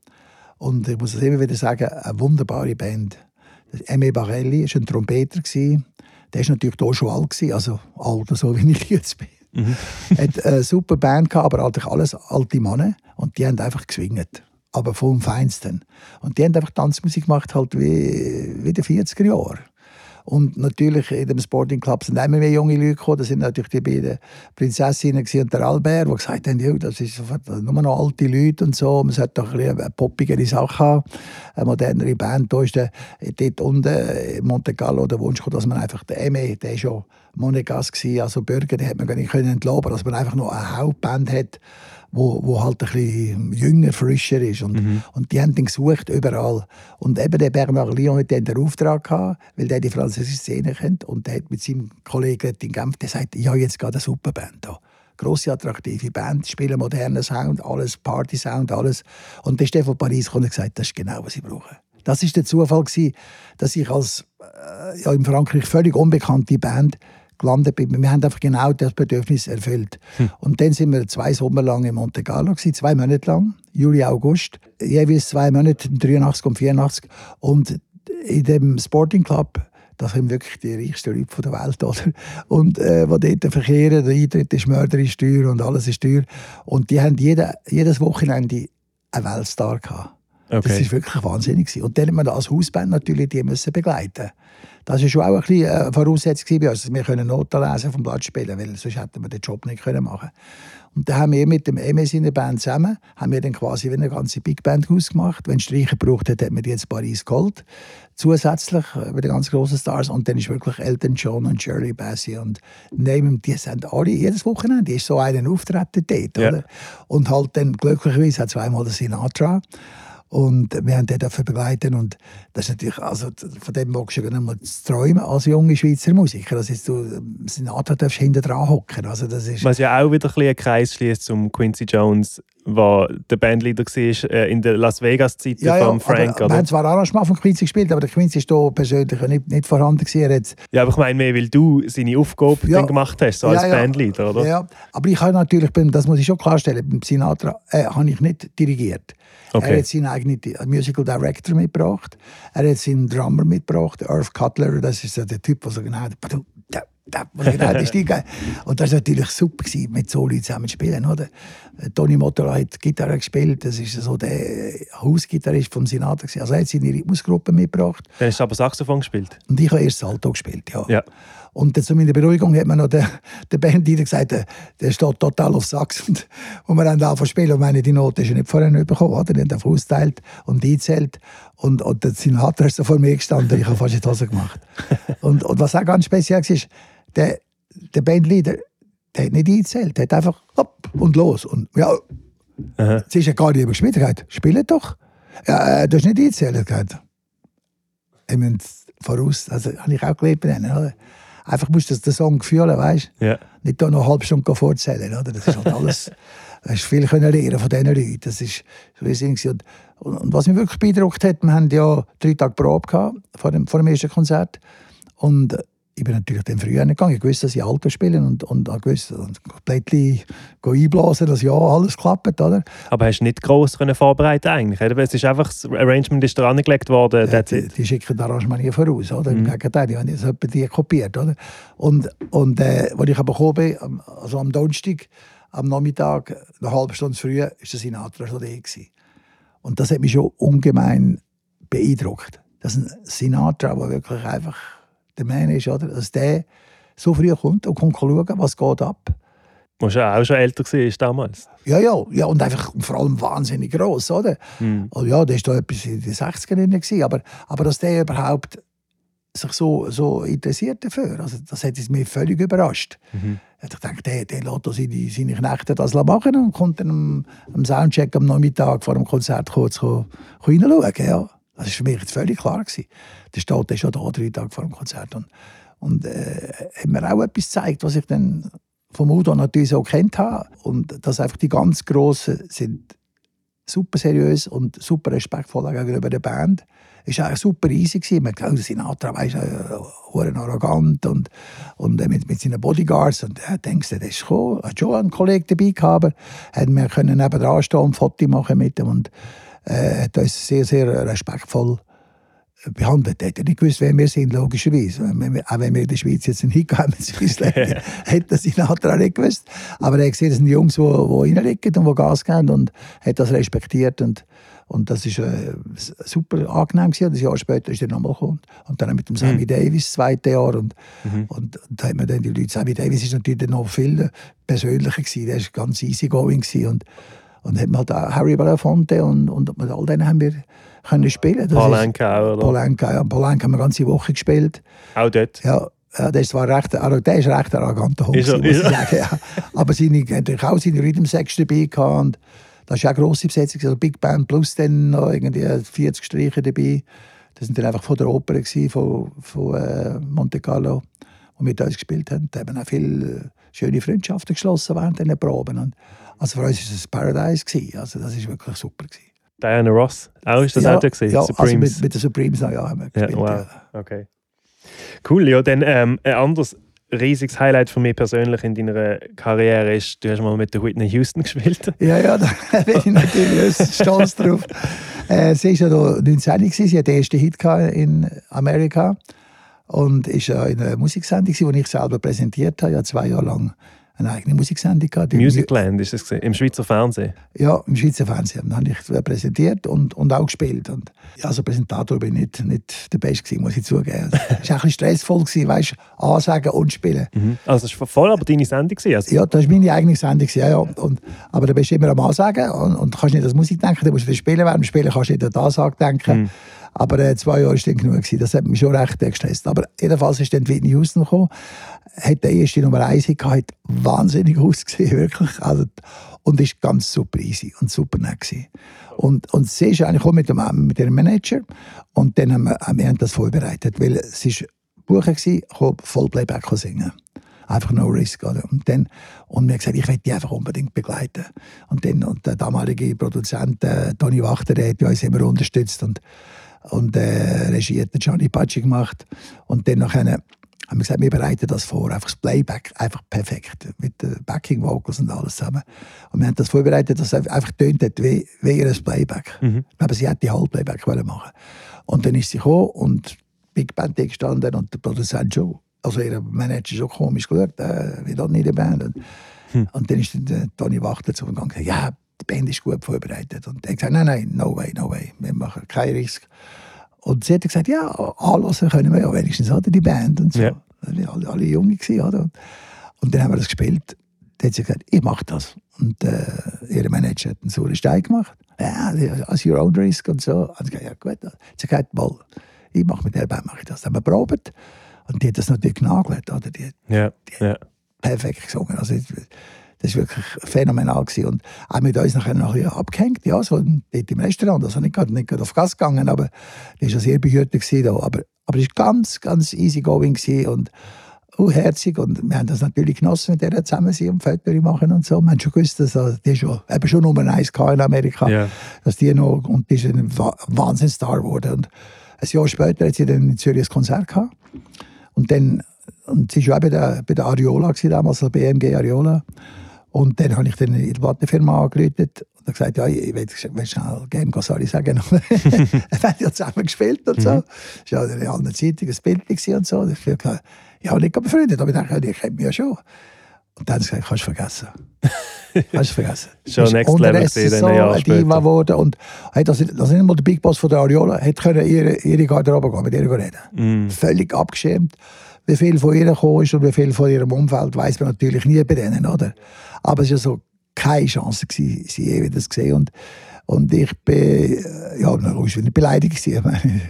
Und ich muss es immer wieder sagen, eine wunderbare Band. Emme Barelli war ein Trompeter. Der war natürlich auch schon alt, also alt, so wie ich jetzt bin. Mhm. hat eine super Band gehabt, aber eigentlich alles alte Männer. Und die haben einfach geswingt. Aber vom Feinsten. Und die haben einfach Tanzmusik gemacht, halt wie, wie in den 40er Jahren. Und natürlich in dem Sporting Club sind immer mehr junge Leute gekommen. Das sind natürlich die beiden Prinzessinnen und der Albert, die gesagt haben, das ist nur noch alte Leute und so. Man sollte doch ein eine poppigere Sache haben, eine modernere Band. Da ist der, dort unten in Monte Carlo der Wunsch gekommen, dass man einfach den Eme, der schon Monegas also Bürger, den hat man gar nicht können, dass man einfach noch eine Hauptband hat wo, wo halt ein bisschen jünger, frischer ist. Und, mhm. und die haben ihn gesucht überall. Und eben der Bernard Lyon hat den Auftrag gehabt, weil der die französische Szene kennt. Und der hat mit seinem Kollegen in Genf gesagt, ja, jetzt geht eine super Band da. Grosse, attraktive Band, spielen modernen Sound, alles Party-Sound, alles. Und der Stefan Paris und gesagt, das ist genau, was ich brauche. Das ist der Zufall gewesen, dass ich als äh, ja, in Frankreich völlig unbekannte Band gelandet bin. Wir haben einfach genau das Bedürfnis erfüllt. Hm. Und dann sind wir zwei Sommer lang in Monte Carlo, zwei Monate lang, Juli, August, jeweils zwei Monate, 83 und 84. Und in dem Sporting Club, das sind wirklich die reichsten Leute der Welt, [LAUGHS] oder? Und äh, wo dort verkehren, der Eintritt ist mörderisch teuer und alles ist teuer. Und die haben jede, jedes Wochenende einen Weltstar gehabt. Okay. Das war wirklich wahnsinnig. Und dann hat man als Hausband natürlich die müssen begleiten Das war schon auch ein bisschen eine äh, Voraussetzung bei uns. Wir können Noten lesen vom Blatt spielen, weil sonst hätten wir den Job nicht machen können. Und dann haben wir mit dem MS in der Band zusammen, haben wir dann quasi wie eine ganze Big Band ausgemacht. Wenn es Streicher gebraucht hat, hat man jetzt Paris geholt. Zusätzlich äh, die ganz großen Stars. Und dann ist wirklich Elton John und Jerry Bassey und Name, die sind alle jedes Wochenende. Die ist so einen Auftreten dort. Oder? Und halt dann glücklicherweise hat zweimal der Sinatra. Und wir haben den dafür begleiten und das ist natürlich, also von dem magst du ja nicht mal träumen als junge Schweizer Musiker. dass jetzt du Sinatra darfst hinten dran hocken. Also das ist Was ja auch wieder ein einen Kreis schließt zum Quincy Jones, der der Bandleader war äh, in der Las Vegas-Zeit ja, ja, von Frank. Aber, wir haben zwar Arrangement von Quincy gespielt, aber der Quincy ist da persönlich nicht, nicht vorhanden gewesen. Ja, aber ich meine mehr, weil du seine Aufgabe ja, gemacht hast, so als ja, Bandleader, oder? Ja, aber ich habe natürlich, das muss ich schon klarstellen, beim Sinatra äh, habe ich nicht dirigiert. Okay. Er hat seinen eigenen Musical Director mitgebracht. Er hat seinen Drummer mitgebracht, Irv Cutler. Das ist der Typ, der so genau genau die [LAUGHS] Stiege. Und das war natürlich super, gewesen, mit so Leuten zusammen zu spielen. Oder? Tony Motola hat Gitarre gespielt, das ist so der Hausgitarrist von Sinatra. Also er hat seine Rhythmusgruppe mitgebracht. Dann hast du aber Saxophon gespielt? Und ich habe erst Salto gespielt, ja. ja. Und zu meiner Beruhigung hat mir noch der, der Bandleader gesagt, der, der steht total auf Sax. Und, und wir haben angefangen zu spielen und meine, die Note ist ja nicht vorher nicht bekommen. Oder? Die haben einfach ausgeteilt und eingezählt. Und, und der Senator ist so vor mir gestanden. Ich habe fast die Hose gemacht. [LAUGHS] Und, und was auch ganz speziell war, der, der Bandleader, der hat nicht eingezählt. Der hat einfach hopp und los. Und ja, jetzt ist ja gar nicht gespielt. Er hat spielt doch. Ja, äh, du hast nicht eingezählt. Ich meine, voraus, also habe ich auch gelebt. Oder? Einfach musst du den Song fühlen, weißt ja. Nicht da noch eine halbe Stunde vorzählen, oder? Das ist halt [LAUGHS] alles, du hast viel können lernen von diesen Leuten. Das ist riesig. Und, und, und, was mich wirklich beeindruckt hat, wir hatten ja drei Tage Probe gehabt vor dem, vor dem ersten Konzert. Und ich bin natürlich dann früher gegangen. Ich wusste, dass ich Alto spiele und, und ich wusste, komplett einblasen, dass ja alles klappt. Oder? Aber hast du nicht gross vorbereiten eigentlich? Es ist einfach, das Arrangement ist dran gelegt worden. Ja, die, die, schicken das Arrangement nie voraus. Oder? Mhm. Im Gegenteil, die haben jetzt die kopiert. Oder? Und, und äh, als ich aber gekommen bin, also am Donnerstag, am Nachmittag, eine halbe Stunde früher, war das Sinatra schon da. Und das hat mich schon ungemein beeindruckt. Das ist ein Sinatra, der wirklich einfach der Mann ist, oder? dass der so früh kommt und kommt schauen, was geht ab. Du ja auch schon älter war damals. Ja, ja, ja, und einfach vor allem wahnsinnig gross, oder? Mhm. Also, ja, der war da etwas in den 60ern, aber, aber dass der überhaupt sich so, so interessiert dafür, also das hat mich völlig überrascht. Mhm. Ich dachte, der, der lässt seine, seine Knechte das machen und kommt dann am, am Soundcheck am Nachmittag vor dem Konzert kurz reinschauen. Ja. Das war für mich völlig klar. Gewesen. Der steht ist schon da, drei Tage vor dem Konzert. Und, und äh, hat mir auch etwas gezeigt, was ich dann vom Udo natürlich so kennt habe. Und dass einfach die ganz Grossen sind super seriös und super respektvoll gegenüber der Band. Es war super easy. Gewesen. Man glaubt, Sinatra weißt, äh, arrogant und, und äh, mit, mit seinen Bodyguards. Und er denkt, der ist gekommen. Hat schon einen Kollegen dabei gehabt, aber wir können nebenan stehen und ein Foto machen mit ihm. Und äh, hat uns sehr, sehr respektvoll behandelt. Er hätte nicht gewusst, wer wir sind, logischerweise. auch wenn wir in der Schweiz jetzt einen Hit haben, hätte er Sinatra nicht gewusst. Aber er hat gesehen, das sind Jungs, die, die reinliegen und die Gas geben und hat das respektiert. Und, und das war äh, super angenehm. Gewesen. Ein Jahr später ist er nochmal gekommen. Und dann mit dem Sammy mhm. Davis, das zweite Jahr. Und, mhm. und, und da hat man dann die Leute, Sammy Davis ist natürlich noch viel persönlicher gewesen. Der war ganz easygoing gewesen. Und, und hat man halt Harry Belafonte und, und mit all denen haben wir können spielen. Polanka auch, oder? Polanka, ja. Polanka haben wir eine ganze Woche gespielt. Auch dort? Ja. Ja, der ist recht, also der ist recht arroganter Hund, muss ich sagen. Ja. Aber seine, hat auch seine Rhythm Sex dabei gehabt. Und das ist auch eine grosse Besetzung, also Big Band plus dann noch irgendwie 40 Streicher dabei. Das sind dann einfach von der Oper gewesen, von, von äh, Monte Carlo, die mit uns gespielt haben. Da haben auch viele äh, schöne Freundschaften geschlossen während diesen Proben. Und also für uns war es ein Paradise. Gewesen. Also das war wirklich super. Gewesen. Diana Ross, auch ist das ja, auch gesehen? Ja, Supremes. Also mit, mit den Supremes ja, haben wir gespielt. Ja, wow. ja. Okay. Cool, ja, dann ähm, ein anderes riesiges Highlight für mich persönlich in deiner Karriere ist, du hast mal mit der Whitney Houston [LAUGHS] gespielt. Ja, ja, da [LAUGHS] bin ich natürlich stolz drauf. Äh, sie war ja 19, sie hatte den ersten Hit in Amerika und ist ja in einer Musiksendung, die ich selber präsentiert habe, ja zwei Jahre lang eine eigene Musiksendung gehabt. Musicland ist es im Schweizer Fernsehen? Ja, im Schweizer Fernsehen. Da habe ich präsentiert und, und auch gespielt. Und ja, als Präsentator bin ich nicht, nicht der Beste gewesen, muss ich zugeben. Es war ein bisschen stressvoll, gewesen, weißt, ansagen und spielen. Mhm. Also das war voll aber deine Sendung? Also. Ja, das war meine eigene Sendung. Ja, ja. Und, aber da bist du immer am Ansagen und, und kannst nicht an Musik denken, du musst für Spielen während dem Spielen kannst du nicht an die Ansage denken. Mhm. Aber äh, zwei Jahre war dann genug. Gewesen. Das hat mich schon recht äh, gestresst. Aber jedenfalls ist dann Whitney Houston gekommen. Hat der erste Nummer 1 gehabt, wahnsinnig [LAUGHS] ausgesehen, wirklich. Also, und ist ganz super easy und super nett. Und, und sie ist eigentlich auch mit dem, mit ihrem Manager. Und dann haben wir, wir haben das vorbereitet, weil es ist Buche war, Vollplayback singen einfach no risk. Oder? Und dann und mir gesagt, ich werde die einfach unbedingt begleiten. Und dann und der damalige Produzent äh, Toni Wachter, hat uns immer unterstützt und und äh, Regie hat Johnny Paci gemacht. Und dann nachher haben wir gesagt, wir bereiten das vor, einfach das Playback, einfach perfekt, mit den Backing Vocals und alles zusammen. Und wir haben das vorbereitet, dass es einfach tönt hat wie, wie ihr Playback. Mhm. Aber sie hat die Halbplayback machen Und dann ist sie gekommen und Big Band gestanden und der Produzent schon, also ihr Manager schon komisch geschaut, äh, wie das nicht die Band. Und, hm. und dann ist der Tony Wachter zu und gesagt, ja, die Band ist gut vorbereitet. Und er hat gesagt, nein, nein, no way, no way, wir machen keinen Risk. Und sie hat gesagt, ja, anlassen können wir ja wenigstens, oder, die Band und so. Ja. Alle, alle Junge gewesen, oder? Und dann haben wir das gespielt. Dann hat sie gesagt, ich mache das. Und äh, ihr Manager hat einen sauren Stein gemacht. Ja, as your own risk und so. Und ich gesagt, ja gut. Sie hat gesagt, mal, ich mache mit der Band mache ich das. Dann haben wir probiert. Und die hat das natürlich genagelt, oder? Die, ja, die ja. perfekt gesungen. Also, das war wirklich phänomenal. Gewesen. Und auch mit uns nachher noch abgehängt, ja, so dort im Restaurant. Also nicht gerade, nicht gerade auf Gas gegangen, aber das war sehr behütet. Da. Aber, aber es war ganz, ganz easy going und auch herzig. Und wir haben das natürlich genossen, mit der zusammen sein und Fotos machen und so. Wir haben schon gewusst, dass also, die schon, eben schon Nummer eins in Amerika. Yeah. Dass die noch, und die ist ein Wahnsinnsstar geworden. Und ein Jahr später hat sie dann in Zürich ein Konzert gehabt. Und dann, und sie war auch bei der, bei der Ariola, gewesen, damals, also BMG Ariola. Und dann habe ich dann in der Plattenfirma angerufen und gesagt, ja, ich will, will schnell Game ich sagen. [LAUGHS] wir haben ja zusammen gespielt und so. Mhm. Das war ja in allen Zeitungen ein Bild und so. Ich habe ja, nicht befreundet, aber ich dachte, ich kenne mich ja schon. Und dann habe ich gesagt, kannst du vergessen. [LAUGHS] kannst du vergessen. schon Next Level gesehen, so Jahr Diva geworden und hat das, das nicht mal der Big Boss von der Ariola, hat können ihre, ihre Garderobe gehen, mit ihr reden. Mm. Völlig abgeschämt. Wie viel von ihr gekommen ist und wie viel von ihrem Umfeld, weiß man natürlich nie bei denen, oder? Aber es war ja so keine Chance, gewesen, sie je wieder zu sehen. Und, und ich bin, äh, ja, logisch, nicht beleidigt Ich [LAUGHS] meine,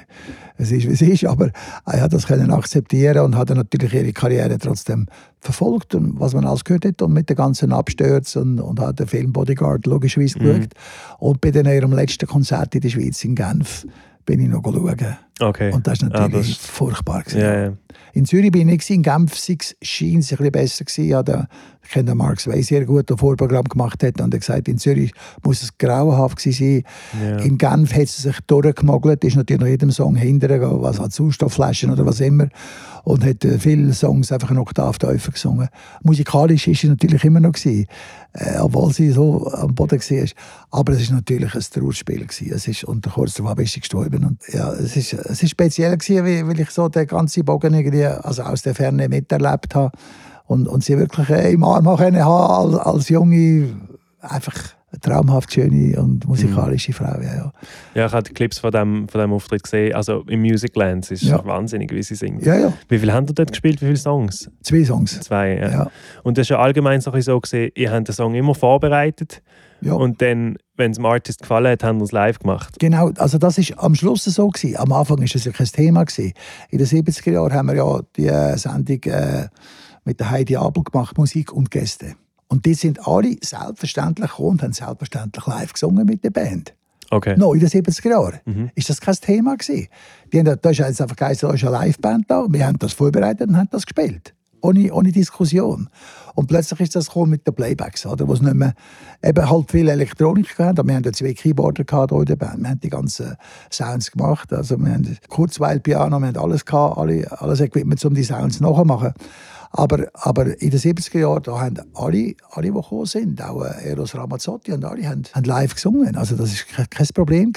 es ist, wie es ist, aber ich hat das können akzeptieren und hat natürlich ihre Karriere trotzdem verfolgt und was man alles gehört hat und mit den ganzen Abstürzen und, und hat den Film Bodyguard logischerweise mhm. geschaut. Und bei ihrem letzten Konzert in der Schweiz in Genf bin ich noch schauen. Okay. Und das war Ah, natürlich das- furchtbar. Gewesen. Ja, ja. In Zürich bin ich nicht, in Genf schien es ein bisschen besser gewesen. Ja, der, ich kenne den Mark Sway sehr gut, der Vorprogramm gemacht hat. Und er hat gesagt, in Zürich muss es grauenhaft gewesen sein. Ja. In Genf hat es sich durchgemogelt, ist natürlich nach jedem Song hinterher, was hat Sauerstoffflaschen oder was immer. Und hat äh, viele Songs einfach eine Oktav tiefer gesungen. Musikalisch ist sie natürlich immer noch gewesen, äh, obwohl sie so am Boden war. Aber es war natürlich ein Trauerspiel. Gewesen. Es ist, und kurz darauf ist gestorben. Und, ja, es ist, es ist speziell gewesen, weil, ich so den ganzen Bogen irgendwie, also aus der Ferne miterlebt habe. Und, und sie wirklich äh, im Arm haben können haben, als, als junge, einfach traumhaft schöne und musikalische Frau. Ja, ja. ja, ich habe Clips von dem, von dem Auftritt gesehen. Also im Musicland. Es ist Ja. wahnsinnig, wie sie singt. ja, ja. Wie viel habt ihr dort gespielt? Wie viele Songs? Zwei Songs. Zwei, ja. Ja. Und das ist ja allgemein so, so gesehen, ihr habt den Song immer vorbereitet Ja. und dann, wenn es dem Artist gefallen hat, haben wir es live gemacht. Genau, also das ist am Schluss so gewesen. Am Anfang ist das ja kein Thema gewesen. In den 70er Jahren haben wir ja die äh, Sendung äh, mit der Heidi Abel gemacht, Musik und Gäste. Und die sind alle selbstverständlich gekommen und haben selbstverständlich live gesungen mit der Band. Okay. Noch in den 70er Jahren ist das kein Thema gewesen. Die haben, da ist jetzt einfach geheißen, da ist eine Liveband da. Wir haben das vorbereitet und haben das gespielt. Ohne, ohne Diskussion. Und plötzlich ist das mit den Playbacks, oder? Wo es nicht mehr, eben halt viel Elektronik. Aber wir haben ja zwei Keyboarder gehabt in der Band. Wir haben die ganzen Sounds gemacht. Also wir haben Kurzweil-Piano, wir haben alles gehabt, alle, alles Equipment, um die Sounds nachzumachen. Aber, aber in den 70er Jahren da haben alle, alle, die gekommen sind, auch äh, Eros Ramazzotti und alle, haben, haben live gesungen. Also das war kein Problem.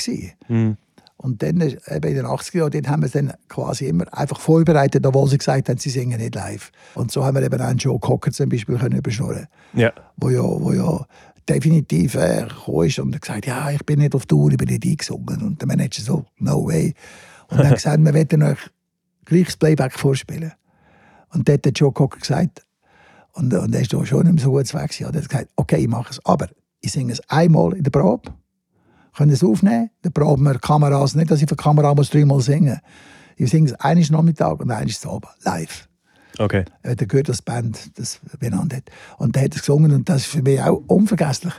Mhm. Und dann, äh, eben in den 80er Jahren, dort haben wir es dann quasi immer einfach vorbereitet, obwohl sie gesagt haben, sie singen nicht live. Und so haben wir eben auch einen Joe Cocker zum Beispiel können überschnurren Ja. wo ja, wo ja definitiv äh, ist und hat gesagt, ja, ich bin nicht auf Tour, ich bin nicht eingesungen. Und der Manager so, no way. Und dann hat [LAUGHS] gesagt, wir wollen euch gleich das Playback vorspielen. Und dort hat Joe Cocker gesagt, und, und er ist schon nicht mehr so gut weg. Und er hat gesagt, okay, ich mache es, aber ich singe es einmal in der Probe, können es aufnehmen, dann proben wir Kameras, nicht, dass ich für die Kamera muss dreimal singen. Ich singe es eines Nachmittag und eines Abend, live Okay. äh, der gehört, die Band das benannt hat. Und der hat es gesungen und das ist für mich auch unvergesslich.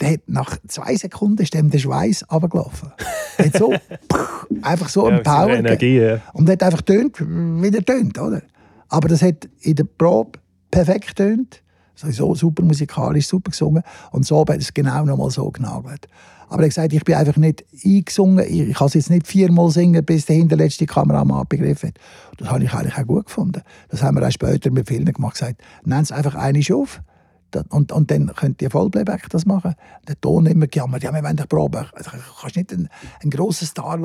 Der hat nach zwei Sekunden ist dem der Schweiß runtergelaufen. Der hat so, [LAUGHS] einfach so Ja, einen Power Energie, ja. Und der hat einfach tönt, wie der tönt, oder? Aber das hat in der Probe perfekt tönt. Sowieso super musikalisch, super gesungen. Und so hat es genau nochmal so genagelt. Aber er hat gesagt, ich bin einfach nicht eingesungen. Ich, kann es jetzt nicht viermal singen, bis der hinterletzte Kameramann begriffen hat. Das habe ich eigentlich auch gut gefunden. Das haben wir auch später mit vielen gemacht. Gesagt, nennen es einfach eine auf. Und, und dann könnt ihr Vollplayback das machen. Der Ton immer gejammert, ja, wir wollen dich proben. Also, Du kannst nicht einen, einen grossen Star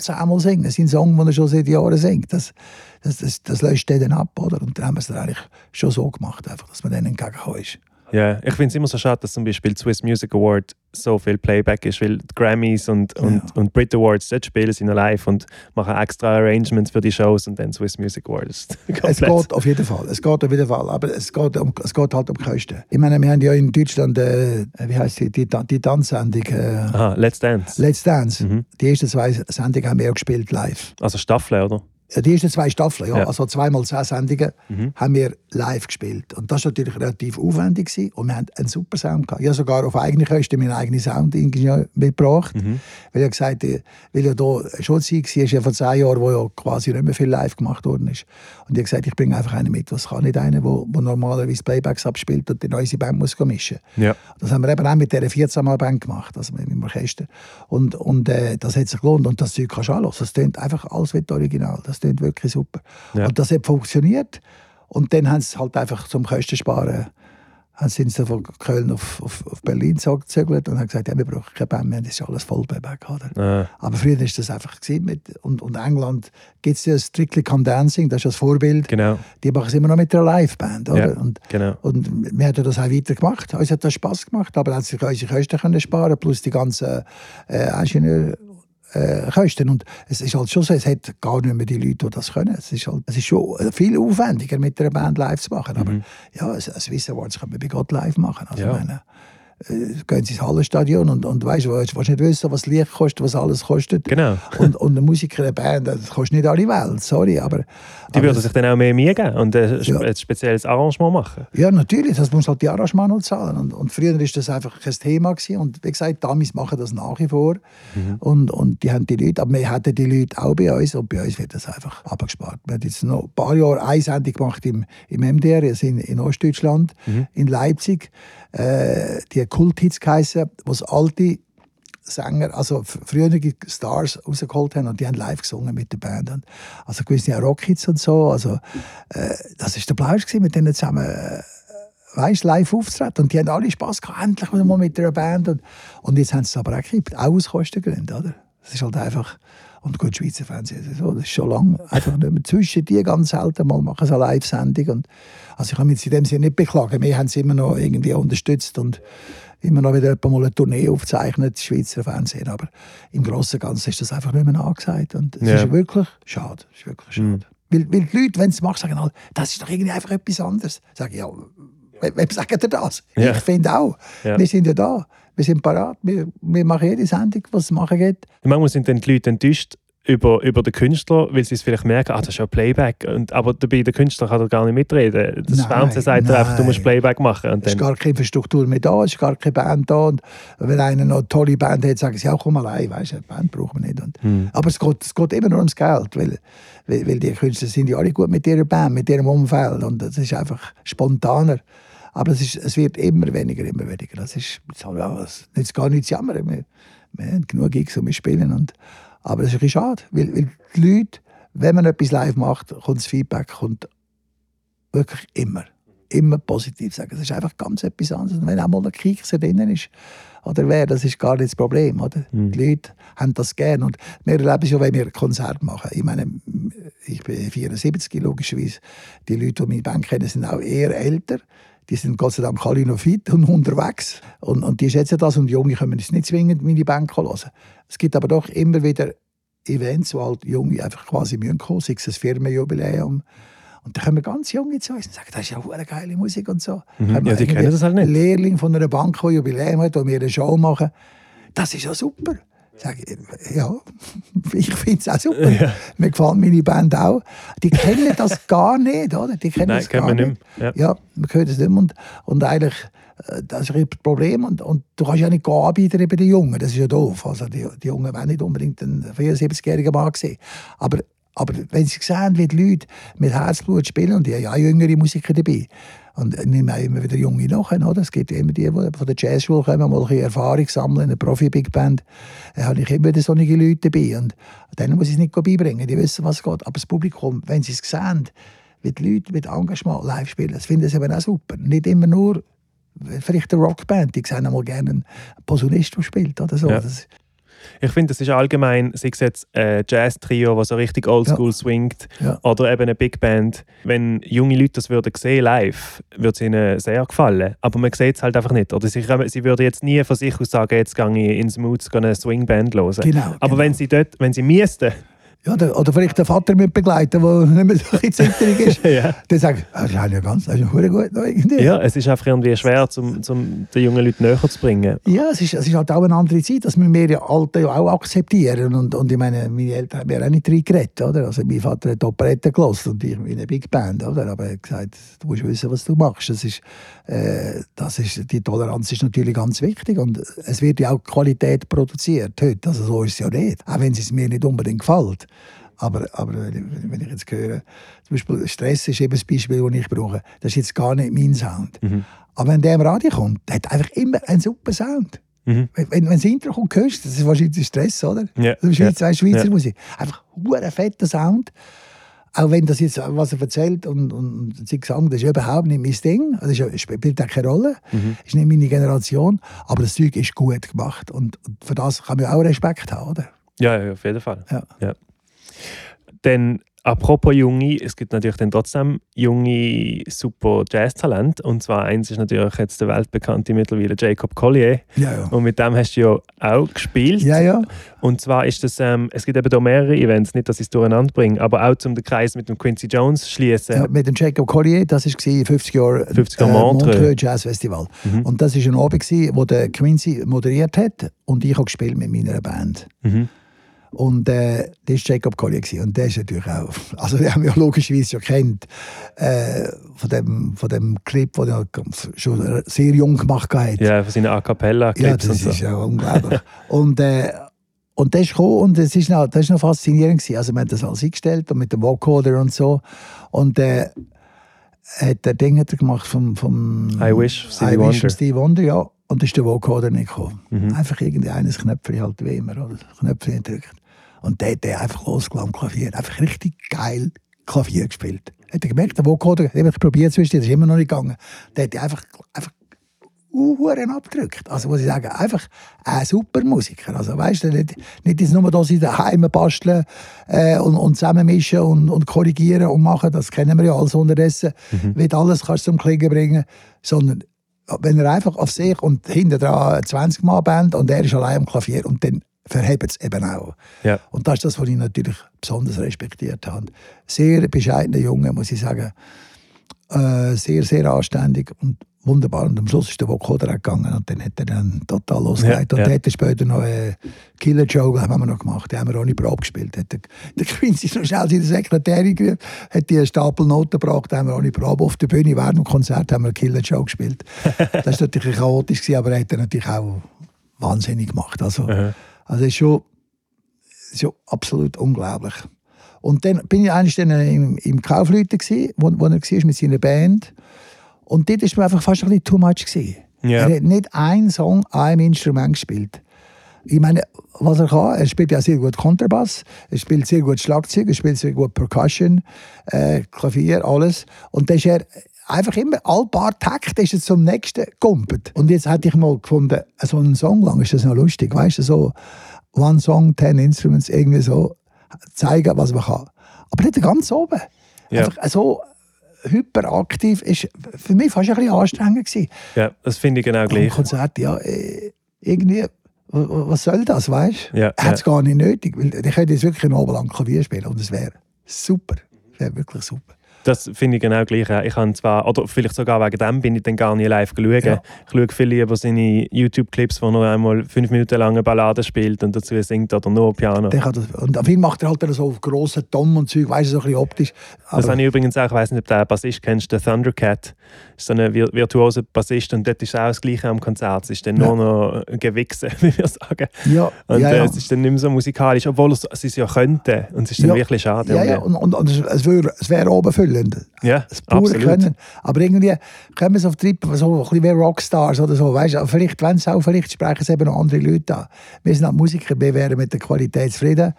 zehnmal singen. Das Song, den er schon seit Jahren singt. Das, das, das, das löscht den dann ab. Oder? Und dann haben wir es dann eigentlich schon so gemacht, einfach, dass man denen entgegengekommen. Ja, ich finde es immer so schade, dass zum Beispiel Swiss Music Award so viel Playback ist, weil die Grammys und, und, Ja. und Brit Awards, dort spielen sie noch live und machen extra Arrangements für die Shows und dann Swiss Music Awards. [LAUGHS] Es geht auf jeden Fall. Es geht auf jeden Fall. Aber es geht, um, es geht halt um Kosten. Ich meine, wir haben ja in Deutschland, äh, wie heißt die, die, die Tanzsendung, äh, Aha, Let's Dance. Let's Dance. Mhm. Die ersten zwei Sendungen haben wir auch gespielt live. Also Staffeln, oder? Ja, Die ersten zwei Staffeln, ja. Ja. also zweimal zehn Sendungen, Mhm. haben wir live gespielt. Und das war natürlich relativ aufwendig gewesen. und wir haben einen super Sound gehabt. Ich habe sogar auf eigene Kosten meinen eigenen Soundingenieur mitgebracht, Mhm. weil ich gesagt habe, weil ja da schon Zeit war, ist ja vor zehn Jahren, wo ja quasi nicht mehr viel live gemacht worden ist. Und ich habe gesagt, ich bringe einfach einen mit. Was kann nicht einer, der normalerweise Playbacks abspielt und die neue Band muss mischen. Ja. Das haben wir eben auch mit dieser 14-Mal-Band gemacht, also mit dem Orchester. Und, und äh, das hat sich gelohnt. Und das Zeug kannst du anhören. Das klingt einfach alles wie das Original. Das klingt wirklich super. Ja. Und das hat funktioniert. Und dann haben sie halt einfach zum Kosten sparen, haben sie dann von Köln auf, auf, auf Berlin gezögert und haben gesagt, ja, wir brauchen keine Band mehr, das ist alles voll. Oder? Ah, Aber früher war das einfach mit, und, und England gibt es ja Strictly Come Dancing, das ist ja das Vorbild. genau, Die machen es immer noch mit einer Liveband. Oder? Ja. Und, genau. und wir haben das auch weitergemacht. Uns hat das Spass gemacht, aber hat sich unsere Kosten können sparen plus die ganzen äh, Ingenieur äh, Kosten. Und es ist halt schon so, es hat gar nicht mehr die Leute, die das können. Es ist, halt, es ist schon viel aufwendiger, mit einer Band live zu machen. Aber Mhm. ja, ein, Swiss Awards kann man bei Gott live machen. Also, Ja. meine, gehen sie ins Hallenstadion und, und weißt, willst, willst nicht wissen, was Licht kostet, was alles kostet. Genau. [LAUGHS] Und, und ein Musiker, eine Band, das kostet nicht alle Welt, sorry, aber... Die würden sich dann auch mehr Mühe geben und ein, Ja. ein spezielles Arrangement machen. Ja, natürlich, das muss halt die Arrangement noch zahlen. Und, und früher war das einfach kein Thema. Gewesen. Und wie gesagt, Damis machen das nach wie vor. Und, und die haben die Leute, aber wir hatten die Leute auch bei uns und bei uns wird das einfach abgespart. Wir haben jetzt noch ein paar Jahre eine Sendung gemacht im, im MDR, in, in Ostdeutschland, in Leipzig. Äh, die Kulthits geheissen, wo alte Sänger, also frühere Stars rausgeholt haben und die haben live gesungen mit der Band. Und also gewisse Rockhits und so. Also, äh, das war der Plausch mit denen zusammen äh, weißt, live aufzutreten. Und die haben alle Spass gehabt, endlich mal mit einer Band. Und, und jetzt haben sie es aber auch gekippt, auch aus Kostengründen, oder? Das ist halt einfach... Und gut, Schweizer Fernsehen, so, das ist schon lange. Einfach nicht mehr zwischen die ganz selten mal machen sie eine Live-Sendung. Und, also ich kann mich in dem Sinne nicht beklagen. Wir haben sie immer noch irgendwie unterstützt und immer noch wieder mal eine Tournee aufzeichnet, das Schweizer Fernsehen. Aber im Großen und Ganzen ist das einfach nicht mehr angesagt. Und es Ja. ist wirklich schade. Es ist wirklich schade. Weil, weil die Leute, wenn sie es machen, sagen das ist doch irgendwie einfach etwas anderes. Ich, ja, wem, wem sagt ihr das? Ja. Ich finde auch. Ja. Wir sind ja da. Wir sind parat. Wir, wir machen jede Sendung, was es machen geht. Manchmal sind dann die Leute enttäuscht über, über den Künstler, weil sie es vielleicht merken, ah, das ist ja Playback. Und, aber dabei, der Künstler kann doch gar nicht mitreden. Das Nein, Fernsehen sagt einfach, du musst. Playback machen. Und Es ist gar keine Infrastruktur mehr da, es ist gar keine Band da. Und wenn einer noch eine tolle Band hat, sagen sie auch, komm allein, weißt du, eine Band brauchen wir nicht. Und, Hm. Aber es geht, es geht immer nur ums Geld, weil, weil, weil die Künstler sind ja alle gut mit ihrer Band, mit ihrem Umfeld und das ist einfach spontaner. Aber es, ist, es wird immer weniger, immer weniger. Das ist das nützt gar nichts jammern. Wir, wir haben genug Gigs und wir spielen. Und, aber es ist ein bisschen schade, weil, weil die Leute, wenn man etwas live macht, kommt das Feedback kommt wirklich immer. Immer positiv sagen. Es ist einfach ganz etwas anderes. Und wenn auch mal ein Kiekser drin ist, oder wer, das ist gar nicht das Problem. Oder? Mhm. Die Leute haben das gern. Und wir erleben es ja, wenn wir Konzert machen. Ich meine, ich bin 74, logischerweise. Die Leute, die meine Band kennen, sind auch eher älter. Die sind Gott sei Dank alle noch fit und unterwegs. Und, und die schätzen das. Und Junge können es nicht zwingend meine Band hören. Es gibt aber doch immer wieder Events, wo halt Junge einfach quasi müssen kommen, sei es ein Firmenjubiläum. Und da kommen ganz Junge zu uns und sagen, das ist ja eine geile Musik und so. Mhm. Ja, die kennen das halt nicht. einen Lehrling von einer Bank, die Jubiläum hat, wo wir eine Show machen. Das ist ja super. Sag [LAUGHS] ich, ja, ich finde es auch super. Ja. Mir gefällt meine Band auch. Die kennen das [LAUGHS] gar nicht, oder? Die kennen Nein, das gar nicht. mehr. Ja, man hört es nicht mehr. Und, und eigentlich, äh, das ist ein Problem. Und, und du kannst ja nicht anbieten bei den Jungen. Das ist ja doof. Also die, die Jungen wollen nicht unbedingt einen 74-jährigen Mann sehen. Aber, aber wenn sie sehen, wie die Leute mit Herzblut spielen, und die haben ja auch jüngere Musiker dabei, und ich nehme auch immer wieder Junge nachher, oder? Es gibt immer die, die von der Jazzschule kommen, mal ein Erfahrung sammeln, in einer Profi-Big Band. Da habe ich immer wieder solche Leute dabei. Und denen muss ich es nicht beibringen, die wissen, was geht. Aber das Publikum, wenn sie es sehen, wie die Leute mit Engagement live spielen, das finden sie eben auch super. Nicht immer nur vielleicht eine Rockband, die sehen einmal gerne einen Posaunist, der spielt. Oder so. Ja. Ich finde, das ist allgemein, sei es jetzt ein Jazz-Trio, das so richtig oldschool swingt, Ja. oder eben eine Big Band. Wenn junge Leute das würden sehen live, würde es ihnen sehr gefallen. Aber man sieht es halt einfach nicht. Oder sie, sie würden jetzt nie von sich aus sagen, jetzt gehe ich ins Moods eine Swingband hören. Genau, Aber genau. wenn sie dort, wenn sie müssten, ja, der, oder vielleicht den Vater mit begleiten, der nicht mehr so zitterig [LAUGHS] ist. ja. Der sagt, ah, das ist ja ganz, das ist ja gut. irgendwie. ja, es ist einfach irgendwie schwer, um, um den jungen Leuten näher zu bringen. Ja, es ist, es ist halt auch eine andere Zeit. Das müssen wir ja Alten ja auch akzeptieren. Und, und ich meine, meine Eltern haben ja auch nicht reingeredet. Oder? Also mein Vater hat Operette gelassen und ich in eine Big Band. Oder? Aber er hat gesagt, du musst wissen, was du machst. Das ist, äh, das ist, die Toleranz ist natürlich ganz wichtig. Und es wird ja auch Qualität produziert heute. Also so ist es ja nicht. Auch wenn es mir nicht unbedingt gefällt. Aber, aber wenn ich jetzt höre, zum Beispiel Stress ist eben das Beispiel, das ich brauche. Das ist jetzt gar nicht mein Sound. Aber wenn der im Radio kommt, der hat einfach immer einen super Sound. Mhm. Wenn, wenn das Intro kommt, hörst du, das ist wahrscheinlich Stress, oder? Ja, Das ist Schweizer, ja, Schweizer ja. Musik. Einfach ein fetter Sound. Auch wenn das jetzt, was er erzählt und, und, und sein Gesang, das ist überhaupt nicht mein Ding. Das ist, ja- spielt auch keine Rolle. Mhm. Das ist nicht meine Generation. Aber das Zeug ist gut gemacht. Und, und für das kann man auch Respekt haben, oder? Ja, ja, auf jeden Fall. Ja. Dann apropos Junge, es gibt natürlich dann trotzdem junge, super Jazz-Talente. Und zwar eins ist natürlich jetzt der weltbekannte mittlerweile Jacob Collier. Ja, ja. Und mit dem hast du ja auch gespielt. Ja, ja. Und zwar ist das, ähm, es gibt eben da mehrere Events, nicht, dass ich es durcheinander bringe, aber auch zum den Kreis mit dem Quincy Jones schließen. ja mit dem Jacob Collier, das war 50 Jahre 50 Jahre Montreux. Jazz Festival. Mhm. Und das war ein Abend, gewesen, wo der Quincy moderiert hat und ich habe gespielt mit meiner Band. Mhm. Und äh, das war Jacob Collier. gewesen. Und der ist natürlich auch, [LAUGHS] also den haben wir ja logischerweise schon kennt, äh, von, dem, von dem Clip, den er schon sehr jung gemacht hat. Ja, von seinen A Ja, Cappella-Clips das und so. ist ja unglaublich. [LAUGHS] und, äh, und das ist gekommen und das ist noch, das ist noch faszinierend gewesen. Also wir haben das alles eingestellt und mit dem Vocoder und so. Und äh, hat der Ding hat er gemacht vom, vom I Wish, Stevie Wonder. von Stevie Wonder, ja. Und ist der Vocoder nicht gekommen. Mhm. Einfach irgendeines Knöpfchen halt wie immer, oder? Knöpfchen gedrückt. Und der hat einfach losgelassen am Klavier. Einfach richtig geil Klavier gespielt. Hat er gemerkt, der Vocoder, den habe ich probiert zwischen, das ist immer noch nicht gegangen. Der hat einfach, einfach Uhren abgedrückt. Also muss ich sagen, einfach ein super Musiker. Also weißt du, nicht, nicht jetzt nur da sie daheim basteln äh, und, und zusammenmischen und, und korrigieren und machen, das kennen wir ja alles unterdessen, wie du alles kannst zum Klingen bringen, sondern wenn er einfach auf sich und hinter dran eine 20 Mann Band und er ist allein am Klavier und dann verhebt es eben auch. Ja. Und das ist das, was ich natürlich besonders respektiert habe. Sehr bescheidener Junge, muss ich sagen. Äh, sehr, sehr anständig und wunderbar. Und am Schluss ist der Vocoder auch gegangen und dann hat er dann total losgelegt. Ja, und ja. dann hat er später noch eine Killer Joe haben wir noch gemacht. Die haben wir ohne Probe gespielt. Hat der, [LAUGHS] der Quincy noch schnell seine Sekretärin gerufen, hat die einen Stapel Noten gebracht, haben wir ohne Probe auf der Bühne während dem Konzert haben wir Killer Joe gespielt. [LAUGHS] das war natürlich chaotisch, gewesen, aber er hat er natürlich auch wahnsinnig gemacht. Also, Aha. also ist schon, ist schon absolut unglaublich. Und dann bin ich eigentlich dann im, im Kaufleuten, gewesen, wo, wo er war mit seiner Band. Und dort war mir einfach fast ein bisschen too much. Gewesen. Ja. Er hat nicht einen Song an einem Instrument gespielt. Ich meine, was er kann, er spielt ja sehr gut Kontrabass, er spielt sehr gut Schlagzeug, er spielt sehr gut Percussion, äh, Klavier, alles. Und dann ist er einfach immer, all paar Takte ist er zum nächsten gumpet. Und jetzt hätte ich mal gefunden, so einen Song lang ist das noch lustig, weißt du, so One Song, Ten Instruments, irgendwie so zeigen, was man kann. Aber nicht ganz oben. Ja. Einfach so hyperaktiv ist für mich fast ein bisschen anstrengend gewesen. ja, das finde ich genau Am gleich. Konzert, ja, äh, irgendwie, wa- wa- was soll das, weißt du? Ja, hat es gar nicht nötig, weil ich könnte jetzt wirklich ein Abend lang Klavier spielen und es wäre super. Wäre wirklich super. Das finde ich genau gleich. Ich habe zwar, oder vielleicht sogar wegen dem bin ich dann gar nicht live geschaut. Ja. Ich schaue viel lieber seine YouTube-Clips, wo er einmal fünf Minuten lang eine Ballade spielt und dazu singt oder nur Piano. Der das, und auf ihn macht er halt so auf grossen Tom und Zeug, du, so ein bisschen optisch. Das Aber, habe ich übrigens auch, ich weiß nicht, ob den Bassist kennst, der Thundercat. Das ist so ein vir- virtuoser Bassist und dort ist auch das Gleiche am Konzert. Es ist dann Ja. nur noch ein Gewichse, [LAUGHS] wie wir sagen. ja, Und ja, äh, ja. es ist dann nicht mehr so musikalisch, obwohl es, es ja könnte. Und es ist dann wirklich schade. ja, ja, und, und, und es- es wäre es wär oben füllend. ja Das pure absolut. Können. Aber irgendwie können wir es auf Trip, so ein bisschen wie Rockstars oder so. Weißt, vielleicht, wenn es auch, vielleicht sprechen es eben noch andere Leute an. Wir sind auch Musiker, wir wären mit der Qualität zufrieden.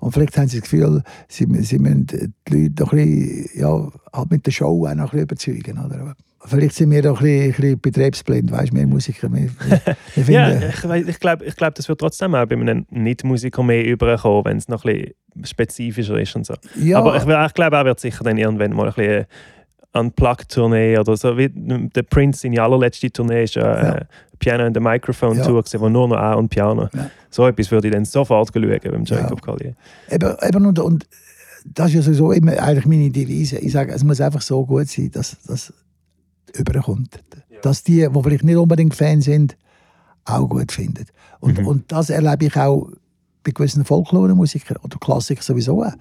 Und vielleicht haben sie das Gefühl, sie, sie müssen die Leute doch ein bisschen, ja, halt mit der Show auch noch ein bisschen überzeugen. Oder? Vielleicht sind wir doch ein bisschen, ein bisschen betriebsblind, weißt du, wir Musiker. Wir, wir, [LAUGHS] Ja, ich, ich glaube, ich glaub, das wird trotzdem auch bei einem Nicht-Musiker mehr überkommen, wenn es noch ein bisschen spezifischer ist und so. ja, Aber ich, ich glaube, er wird sicher dann irgendwann mal ein bisschen Unplugged-Tournee oder so. Wie der Prince, seine allerletzte Tournee ist ja, Ja. äh, Piano and the Microphone Ja. Tour, gewesen, wo nur noch A und Piano. Ja. So etwas würde ich dann sofort schauen beim Ja. Jacob Collier. Eben, eben und, und das ist ja sowieso immer eigentlich meine Devise. Ich sage, es muss einfach so gut sein, dass das überkommt. Dass die, die vielleicht nicht unbedingt Fan sind, auch gut finden. Und, Mhm. und das erlebe ich auch bei gewissen Folklore-Musikern oder Klassiker sowieso auch.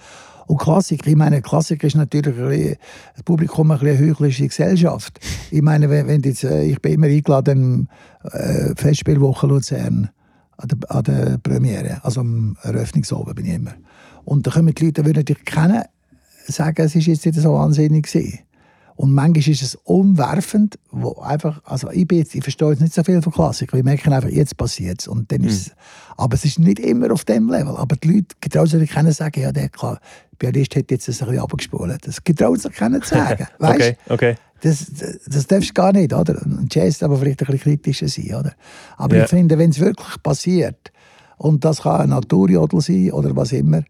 Und Klassik, ich meine, Klassik ist natürlich ein bisschen, das Publikum eine bisschen heuchlerische Gesellschaft. Ich meine, wenn, wenn jetzt, äh, ich bin immer eingeladen, äh, Festspielwoche Luzern, an der, an der Premiere, also am Eröffnungsabend bin ich immer. Und da kommen die Leute, die dich kennen, sagen, es ist jetzt nicht so wahnsinnig gewesen. Und manchmal ist es umwerfend, wo einfach, also ich, bin jetzt, ich verstehe jetzt nicht so viel von Klassik, wir merken einfach, jetzt passiert es. Und dann ist es, aber es ist nicht immer auf dem Level. Aber die Leute getrauen sich kennen sagen, ja, der klar, Pianist hat jetzt das ein bisschen abgespult. Das getraut sich keinen zu sagen. weißt? [LAUGHS] Okay, okay. Das, das, das darfst du gar nicht, oder? Ein Jazz aber vielleicht ein bisschen kritischer sein, oder? Aber Ja. ich finde, wenn es wirklich passiert, und das kann ein Naturjodel sein oder was immer,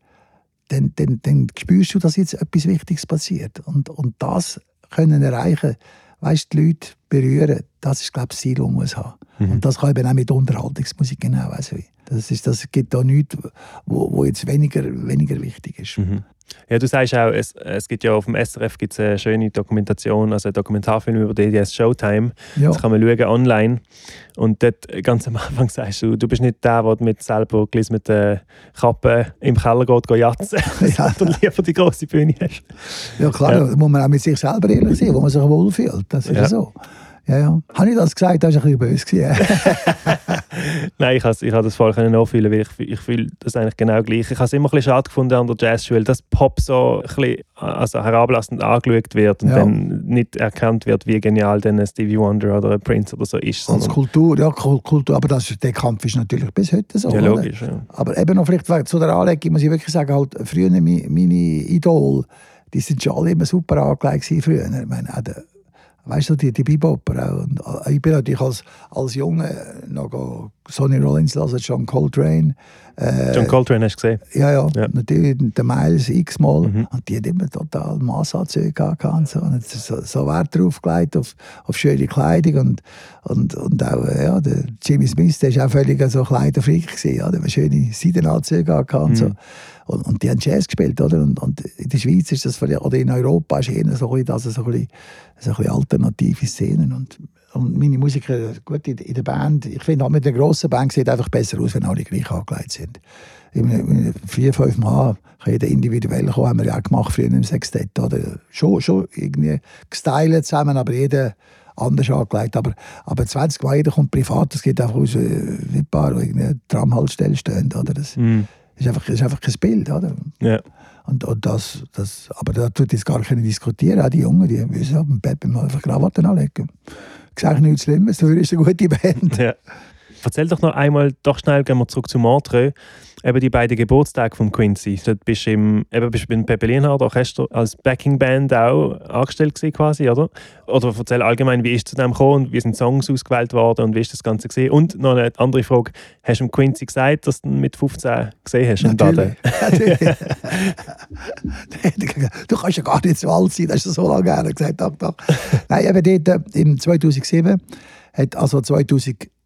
dann, dann, dann spürst du, dass jetzt etwas Wichtiges passiert. Und, und das können erreichen, weißt die Leute berühren, das ist, glaube ich, das Ziel, das man muss haben. Mhm. Und das kann eben auch mit Unterhaltungsmusik genau. Also, das, ist, das gibt da nichts, wo, wo jetzt weniger, weniger wichtig ist. Mhm. Ja, du sagst auch, es, es gibt ja auf dem SRF gibt's eine schöne Dokumentation, also einen Dokumentarfilm über DDS Showtime. Ja. Das kann man schauen online. Und dort ganz am Anfang sagst du, du bist nicht der, der mit selber mit der Kappe im Keller geht, geht jatzen, [LAUGHS] ja. sondern lieber die große Bühne hast. Ja klar, ja. da muss man auch mit sich selber ehrlich sein, wo man sich wohlfühlt. Das ist ja so. Ja, ja. Habe ich das gesagt? Das war ein bisschen böse. [LAUGHS] [LAUGHS] Nein, ich habe ich das voll nachfühlen, weil ich, ich fühle das eigentlich genau gleich. Ich habe es immer ein bisschen schade gefunden an der Jazzschule, dass Pop so ein bisschen also herablassend angeschaut wird und ja. dann nicht erkannt wird, wie genial denn Stevie Wonder oder ein Prince oder so ist. Als Kultur, ja, Kultur, aber das, der Kampf ist natürlich bis heute so. Ja, logisch, ja. Aber eben noch vielleicht zu der Anlegung, muss ich wirklich sagen, halt, früher meine, meine Idol, die sind schon alle immer super angelegt früher. Ich meine, auch der weißt du, die, die. Und äh, ich bin natürlich als, als Junge noch Sonny Rollins lassen, John Coltrane. Äh, John Coltrane hast du gesehen? Ja, ja, ja. natürlich der Miles x-mal. Mhm. Und die hat immer total Massanzüge gehabt und so. Und so, so Wert drauf gelegt, auf, auf schöne Kleidung. Und, und, und auch, äh, ja, der Jimmy Smith, der war auch völlig so Kleiderfreak gewesen, ja. Der hat schöne Seidenanzüge gehabt und mhm. so. Und, und die haben Jazz gespielt, oder? Und, und in der Schweiz ist das, oder in Europa ist eher so ein bisschen, also so ein bisschen, so ein bisschen alternative Szenen. Und, und meine Musiker, gut, in, in der Band, ich finde auch mit der grossen Band sieht einfach besser aus, wenn alle gleich angelegt sind. In vier, fünf Mal kann jeder individuell kommen, haben wir ja auch gemacht früher im Sextett. Oder? Schon, schon irgendwie gestylt zusammen, aber jeder anders angelegt. Aber, aber 20 Mal jeder kommt privat, das geht einfach aus wie ein paar, in Tramhaltestelle stehen. Oder? Das, mm ist einfach, ist einfach kein Bild. Oder? Ja. Und, und das, das, aber da tut jetzt gar nicht diskutieren. Auch die Jungen, die müssen auf dem Bett mal einfach Krawatten anlegen. Ich sage nichts Schlimmes, dafür ist eine gute Band. Ja. Erzähl doch noch einmal, doch schnell, gehen wir zurück zu Montreux eben die beiden Geburtstage von Quincy. Dort bist du im, eben bist du beim Pepe Lienhardt Orchester als Backingband auch angestellt gewesen, quasi, oder? Oder erzähl allgemein, wie ist es zu dem gekommen, wie sind Songs ausgewählt worden und wie ist das Ganze gesehen? Und noch eine andere Frage, hast du Quincy gesagt, dass du ihn mit 15 gesehen hast? Natürlich. [LAUGHS] Natürlich. [LAUGHS] du kannst ja gar nicht so alt sein, das ist so lange her. gesagt, doch, doch. Nein, eben dort, äh, im 2007 hat also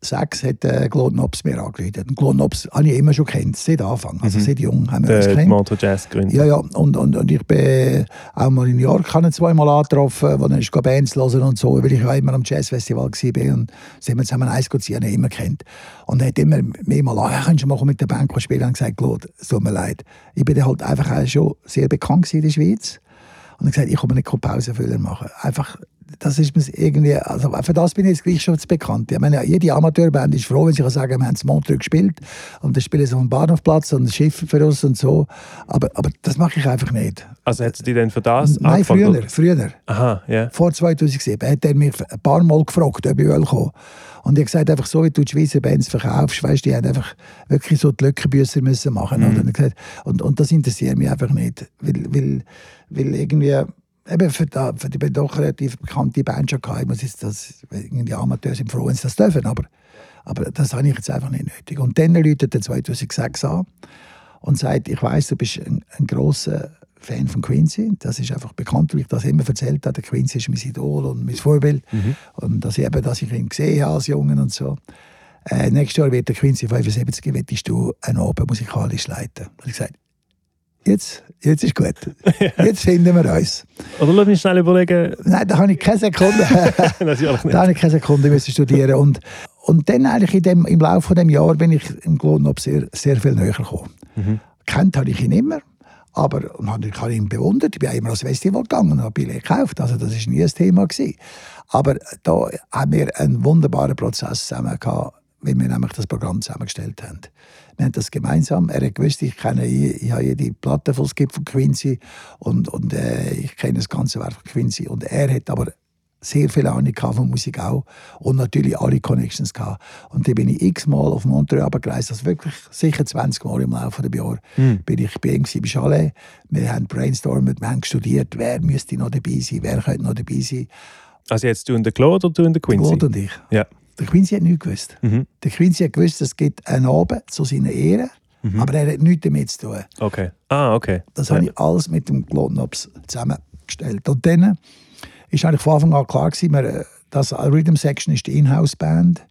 2006 hat äh, Claude Nobs mir angerufen. Und Claude Nobs habe ich immer schon kennt, seit Anfang, also mhm. seit jung haben wir uns kennt. Motor Jazz Gründer. Ja, ja, und, und, und ich bin auch mal in New York zweimal angetroffen, wo ist Bands hören und so, weil ich auch immer am Jazzfestival war und sind wir zusammen Eis ziehen, immer kennt. Und er hat immer mehrmal an, kannst du mal mit der Band spielen? Und gesagt, Claude, es tut mir leid. Ich bin halt einfach schon sehr bekannt in der Schweiz. Und er hat gesagt, ich mir nicht Pausenfüller machen. Einfach das ist mir irgendwie, also für das bin ich jetzt gleich schon bekannt. Ich meine, jede Amateurband ist froh, wenn sie kann sagen, wir haben es Montreux gespielt und dann spielen sie auf dem Bahnhofplatz und schiffen für uns und so. Aber, aber das mache ich einfach nicht. Also hättest du dich denn für das Nein, früher, früher. Aha, yeah. Vor 2007 hat er mich ein paar Mal gefragt, ob ich kommen Und ich habe gesagt, einfach so wie du die Schweizer Bands verkaufst, weißt, die haben einfach wirklich so die Lückenbüsser müssen machen. Mhm. Und, und, und das interessiert mich einfach nicht. Weil, weil, weil irgendwie eben für, die, für die doch relativ bekannte Band schon gehabt. Ich muss jetzt das, die Amateure sind froh, wenn sie das dürfen, aber, aber das habe ich jetzt einfach nicht nötig. Und dann läutet er 2006 an und sagt, ich weiß, du bist ein, ein grosser Fan von Quincy. Das ist einfach bekannt, weil ich das immer erzählt habe. Der Quincy ist mein Idol und mein Vorbild. Mhm. Und dass ich, eben, dass ich ihn gesehen habe als Jungen und so. Äh, nächstes Jahr wird der Quincy 75, willst du einen Abend musikalisch leiten. Und ich gesagt, jetzt, jetzt ist gut. [LAUGHS] Jetzt finden wir uns. Oder lass mich schnell überlegen. Nein, da habe ich keine Sekunde. [LAUGHS] Natürlich nicht. Da habe ich keine Sekunde müssen studieren. Und, und dann eigentlich in dem, im Laufe des Jahres bin ich im Glownop sehr, sehr viel näher gekommen. Mhm. Kennt habe ich ihn immer. Aber ich habe ihn bewundert. Ich bin immer ans Festival gegangen und habe Billett gekauft. Also das war nie ein Thema. Gewesen. Aber da haben wir einen wunderbaren Prozess zusammen gehabt, wie wir nämlich das Programm zusammengestellt haben. Wir haben das gemeinsam. Er hat gewusst, ich kenne ich, ich habe jede Platte, die es gibt von Quincy und, und äh, ich kenne das ganze Werk von Quincy. Und er hat aber sehr viel Ahnung von Musik auch und natürlich alle Connections gehabt. Und dann bin ich x-mal auf Montreux abgereist, also wirklich sicher 20 Mal im Laufe der Jahre mm. bin ich bei ihm bei Chalet. Wir haben brainstormt, wir haben studiert, wer müsste noch dabei sein, wer könnte noch dabei sein. Also jetzt du und der Claude oder du und der Quincy? Claude und ich. Ja. Der Quincy hat nichts gewusst. Mhm. Der Quincy hat gewusst, es gibt einen Abend zu seiner Ehre. Mhm. Aber er hat nichts damit zu tun. Okay. Ah, okay. Das Ja. habe ich alles mit dem Glonops zusammengestellt. Und dann ist eigentlich von Anfang an klar gewesen, äh, dass Rhythm Section ist die Inhouse-Band.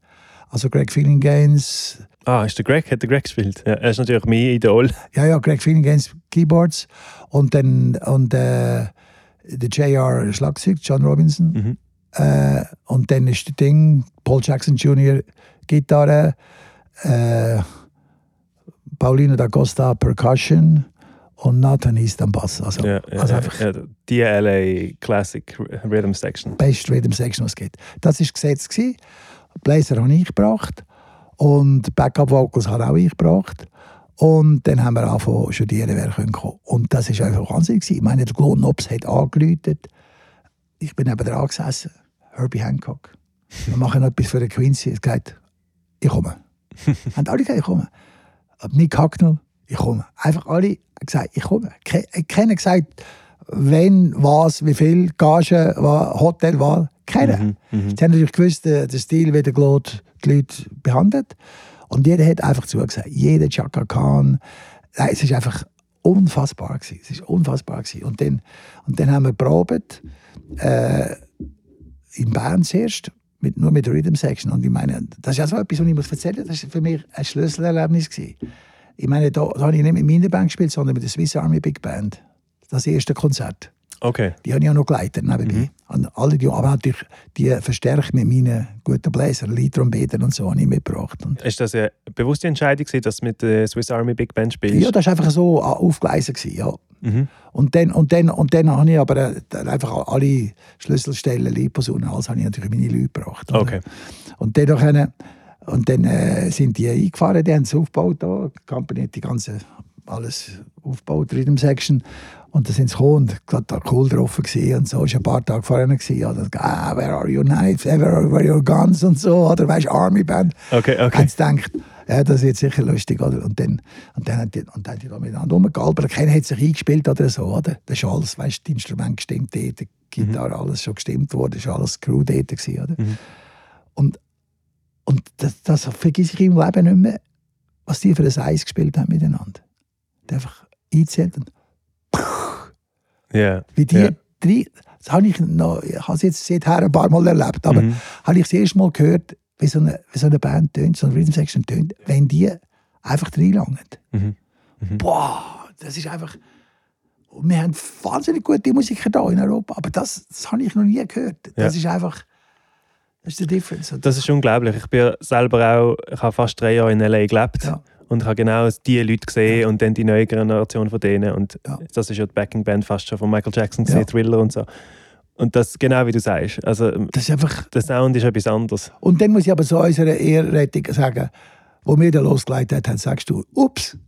Also Greg Feeling Gaines, Ah, ist der Greg? Hat der Greg gespielt? Ja, er ist natürlich mein Idol. ja, ja, Greg Feeling Gaines Keyboards und dann und äh, der JR Schlagzeug, John Robinson. Mhm. Äh, und dann ist das Ding, Paul Jackson Jr. Gitarre, äh, Paulino da Costa Percussion und Nathan East am Bass. Also, Ja, ja, also einfach ja, die LA Classic Rhythm Section. Best Rhythm Section, was es gibt. Das war gesetzt. gewesen. Blazer habe ich gebracht und Backup Vocals habe auch ich gebracht. Und dann haben wir angefangen zu studieren, wer kommen kann. Und das war einfach Wahnsinn. gewesen. Ich meine, der Glenn Knobs hat angeläutet. Ich bin neben dran gesessen, Herbie Hancock. Wir machen etwas für den Quincy. Es geht, ich komme. [LAUGHS] haben alle gesagt, ich komme. Nick Hacknell, ich komme. Einfach alle gesagt, ich komme. Ke- Keiner gesagt, wenn, was, wie viel, Gage, Hotel, was. Keiner. Mhm, mhm. Sie haben natürlich gewusst, äh, der Stil, wie der Claude die Leute behandelt. Und jeder hat einfach zugesagt. Jeder Chaka Khan. Nein, es ist einfach unfassbar gewesen. Es ist unfassbar gewesen. Und dann, und dann haben wir probiert, äh, in Bern zuerst, mit, nur mit Rhythm Section. Und ich meine, das ist ja so etwas, was ich muss erzählen muss. Das war für mich ein Schlüsselerlebnis. Gewesen. Ich meine, da, da habe ich nicht mit meiner Band gespielt, sondern mit der Swiss Army Big Band. Das erste Konzert. Okay. Die habe ich auch noch geleitet nebenbei. Mhm. Und alle die, aber natürlich die verstärkt mit meinen guten Bläsern, Leadtrompeten und so habe ich mitgebracht. Und Ist das eine bewusste Entscheidung, gewesen, dass du mit der Swiss Army Big Band spielst? ja, das war einfach so aufgeleisen. Gewesen, ja. Mhm. Und dann, und dann, und dann habe ich aber äh, einfach alle Schlüsselstellen, Leadpersonen, alles habe ich natürlich meine Leute gebracht. oder? Okay. Und dann, können, und dann äh, sind die eingefahren, die haben es aufgebaut, da. die Company hat die ganze, alles aufgebaut, Rhythm Section. Und dann sind sie gekommen und gerade da cool drauf gewesen und so. Es war ein paar Tage vorher gewesen, ja, das, ah, where are your knives, where are, where are your guns und so, oder weißt Army Band. Okay, okay. Haben sie gedacht, ja, das wird sicher lustig, oder? Und dann, und dann, haben die, und dann haben die da miteinander rumgealbert. Keiner hat sich eingespielt oder so, oder? Das ist alles, weißt du, die Instrumente gestimmt dort, die Gitarre, alles schon gestimmt worden, ist alles Crew dort gewesen, oder? Mhm. Und, und das, das vergesse ich im Leben nicht mehr, was die für ein Eis gespielt haben miteinander. Die einfach eingezählt und Ja. wie die Ja. drei, das habe ich noch, ich habe es jetzt seither ein paar Mal erlebt, aber Mhm. habe ich das erste Mal gehört, wie so eine, wie so eine Band tönt, so eine Rhythm Section tönt, wenn die einfach reinlangen. Mhm. Mhm. Boah, das ist einfach. Wir haben wahnsinnig gute Musiker da in Europa, aber das, das habe ich noch nie gehört. Das Ja. ist einfach. Das ist der Difference. Das ist unglaublich. Ich bin selber auch, ich habe fast drei Jahre in L.A. gelebt Ja. Und habe genau die Leute gesehen und dann die neue Generation von denen. Und Ja. das ist ja die Backing-Band fast schon von Michael Jackson, gesehen, Ja. Thriller und so. Und das genau wie du sagst. Also das ist einfach. der Sound ist etwas anderes. Und dann muss ich aber so unserer Ehrrettung sagen, wo wir da losgeleitet haben, sagst du, ups,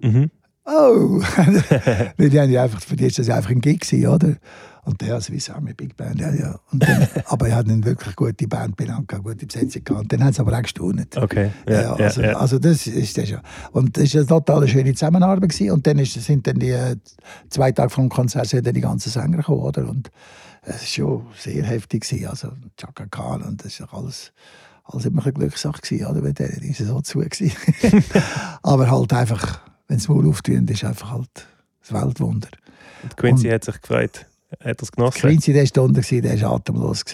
Mhm. oh. [LAUGHS] Weil die haben ja einfach, für die ist das ja einfach ein Gig gewesen, oder? Und der Swiss Army Big Band, ja, ja. Und dann, [LAUGHS] aber er hat eine wirklich gute Band benannt, gehabt, gute Besetzung gehabt. Und dann haben sie aber auch gestaunt. Okay. Ja, Ja, also, ja. also das ist das ja. Und das ist eine total schöne Zusammenarbeit gewesen. Und dann ist, sind dann die äh, zwei Tage vom Konzert sind dann die ganzen Sänger gekommen, oder? Und es war schon sehr heftig gewesen. Also Chaka Khan und das ist alles, alles immer eine Glückssache gewesen, oder? Weil der ist so zu gewesen. [LAUGHS] Aber halt einfach, wenn es mal auftun, ist einfach halt das Weltwunder. Und Quincy und- hat sich gefreut. Hat es genossen? Quincy, der war unten, der war atemlos.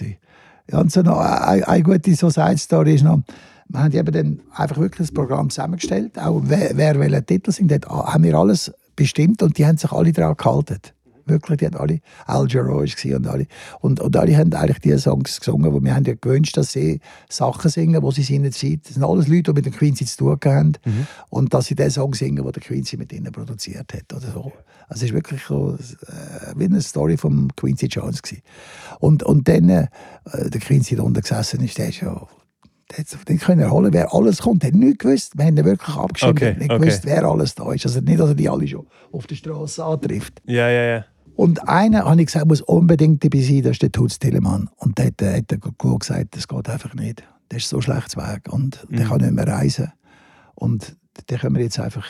Ja, und so noch eine, eine gute so Side-Story ist noch, wir haben eben dann einfach wirklich das Programm zusammengestellt, auch wer, wer welchen Titel singt, haben wir alles bestimmt und die haben sich alle daran gehalten. Wirklich, die haben alle, Al Jarreau war und alle. Und, und alle haben eigentlich die Songs gesungen, wo wir haben ja gewünscht, dass sie Sachen singen, die sie seiner Zeit, das sind alles Leute, die mit dem Quincy zu tun haben, Mhm. und dass sie den Song singen, den der Quincy mit ihnen produziert hat. Oder so. Also es ist wirklich so, äh, wie eine Story von Quincy Jones. Gewesen. Und, und dann, äh, der Quincy da unten gesessen ist, der ist ja der den können erholen, wer alles kommt. Er hat nicht gewusst. Wir haben ihn wirklich abgestimmt. Okay, nicht okay. gewusst, wer alles da ist. Also nicht, dass er die alle schon auf der Straße antrifft. Ja, ja, ja. Und einer, habe ich gesagt, muss unbedingt dabei sein, das ist der Tutz Tillemann. Und der hat, hat der gesagt, das geht einfach nicht. Der ist so schlecht weg und der Mhm. kann nicht mehr reisen. Und den können wir jetzt einfach,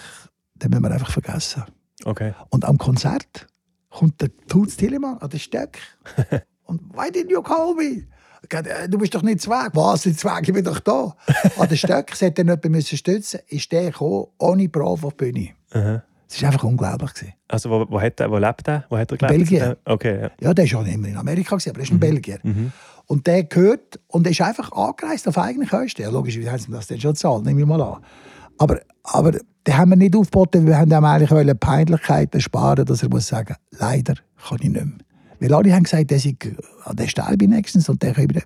den müssen wir einfach vergessen. Okay. Und am Konzert kommt der Tutz Tillemann an den Stöck. [LAUGHS] und why didn't you call me? äh, du bist doch nicht Zweig. Was, nicht Zweig? Ich bin doch da. [LAUGHS] An den Stöcken, sie hat dann jemanden müssen stützen, ist der gekommen, ohne Bravo auf die Bühne. Aha. Es war einfach unglaublich. Gewesen. Also wo, wo, hat wo lebt er? Wo hat er gelebt? Belgien. Okay, ja. Ja, der war schon immer in Amerika, gewesen, aber er ist ein Belgier. Mhm. Und der gehört und ist einfach angereist auf eigene Kosten. Ja, logisch, wie haben sie das denn schon zahlt, nehme ich mal an. Aber, aber den haben wir nicht aufgeboten, wir haben ihm eigentlich wollen Peinlichkeiten sparen, dass er muss sagen, leider kann ich nicht mehr. Weil alle haben gesagt, der, sei, ah, der sterbe nächstens und der kann ich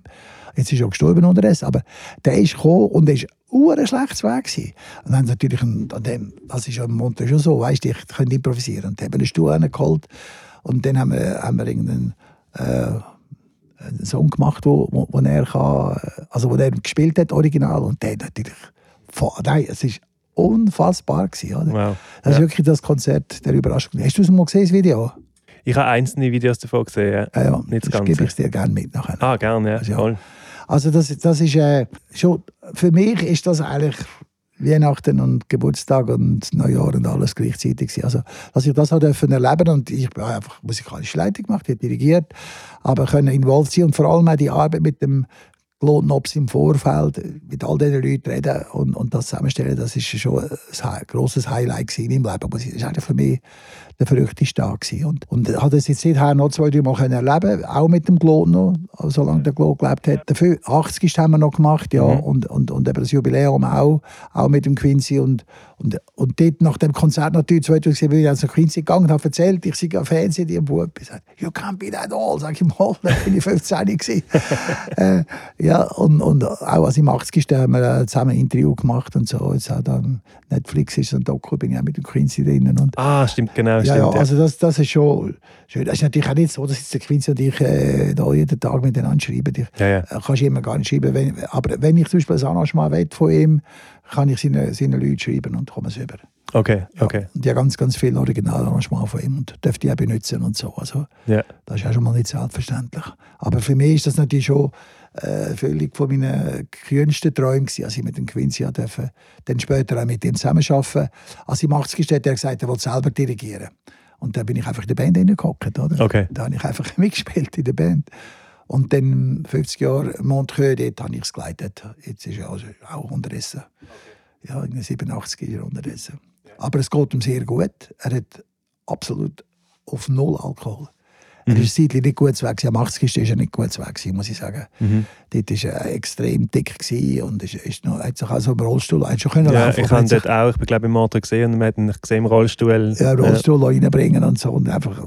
Jetzt ist er auch gestorben unterdessen, aber der ist gekommen und ist ein schlechtes Weg gewesen. Und dann natürlich, an dem, das ist ja im Monte schon so, weißt du, ich kann improvisieren. Und dann haben wir einen Stuhl und dann haben wir, haben wir irgendeinen äh, einen Song gemacht, wo, wo, wo, er kann, also wo er gespielt hat, original, und der natürlich, nein, es ist unfassbar gewesen, oder? Wow. Das ist Ja. wirklich das Konzert der Überraschung. Hast du es mal gesehen, das Video? Ich habe einzelne Videos davon gesehen, ja. Ja, ja, Nicht das das gebe ich dir gerne mit nachher. Ah, gerne, ja. Ja. Voll. Also das, das ist äh, schon, für mich ist das eigentlich Weihnachten und Geburtstag und Neujahr und alles gleichzeitig. Also, dass ich das dürfen erleben und ich habe einfach musikalische Leitung gemacht, ich habe dirigiert, aber können involviert sein und vor allem auch die Arbeit mit dem Glotnops im Vorfeld, mit all diesen Leuten reden und, und das zusammenstellen, das ist schon ein grosses Highlight in meinem Leben. Das war eigentlich für mich der verrückteste Tag. Gewesen. Und, und habe das jetzt seither noch zwei, drei Mal können erleben auch mit dem Glot noch, solange der Glot gelebt hat. Dafür 80 haben wir noch gemacht, ja, Mhm. und, und, und eben das Jubiläum auch, auch mit dem Quincy. Und, und, und dort nach dem Konzert natürlich 2007 bin ich also Quincy gegangen und habe erzählt, ich sei am Fernsehen, die Bub. Ich sage, you can't be that old. Sag ich mal, [LAUGHS] da bin ich 15 gewesen. [LAUGHS] äh, ja, und, und auch als ich im 80. haben wir äh, zusammen ein Interview gemacht und so. Jetzt auch dann Netflix ist ein Doku, bin ich auch mit dem Quincy drinnen. Und, Ah, stimmt, genau. Ja, stimmt, ja, also das, das ist schon schön. Es ist natürlich auch nicht so, dass jetzt der Quincy und ich äh, da jeden Tag miteinander schreiben. Ich, ja, ja. äh, kannst du immer gar nicht schreiben. Wenn, aber wenn ich zum Beispiel ein Arrangement will von ihm, kann ich seine, seine Leute schreiben und komme es über. Okay, Ja. okay. Und ich habe ganz, ganz viele Originalarrangements von ihm und dürfte die auch benutzen und so. Also, Ja. das ist auch schon mal nicht selbstverständlich. Aber für mich ist das natürlich schon äh, völlig von meinen kühnsten Träumen gewesen, als ich mit dem Quincy ja durfte, dann später auch mit ihm zusammenarbeiten. Als ich im 80 steht, hat er gesagt, er will selber dirigieren. Und dann bin ich einfach in der Band hineingehockt, oder? Okay. Da habe ich einfach [LAUGHS] mitgespielt in der Band. Und dann 50 Jahre Montreux, dort habe ich es geleitet. Jetzt ist er also auch unterdessen. Ja, irgendwie 87 ist er unterdessen. Aber es geht ihm sehr gut. Er hat absolut auf null Alkohol. Er Mhm. ist seitlich nicht gut weg. Am 80. war er nicht gut weg, muss ich sagen. Mhm. Dort war er extrem dick gewesen und ist, ist noch, hat sich also im Rollstuhl hat schon können Ja, laufen. ich habe dort auch, ich bin glaube im Motor gesehen und man hat ihn gesehen im Rollstuhl. ja, Rollstuhl reinbringen und so. Und, einfach,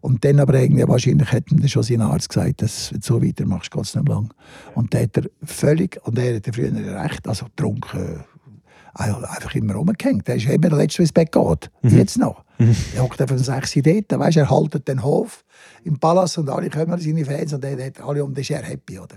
und dann aber irgendwie, wahrscheinlich hat ihm schon sein Arzt gesagt, dass wenn du so weitermachst, geht es nicht mehr lang. Und der hat er völlig, und er hat früher recht, also getrunken, einfach immer rumgehängt. Der ist immer der Letzte, der ins Bett geht. Jetzt noch. Er hockt einfach um 6 Uhr dort, weißt, er haltet den Hof im Palast und alle kommen seine Fans und er hat alle um, das ist er happy, oder?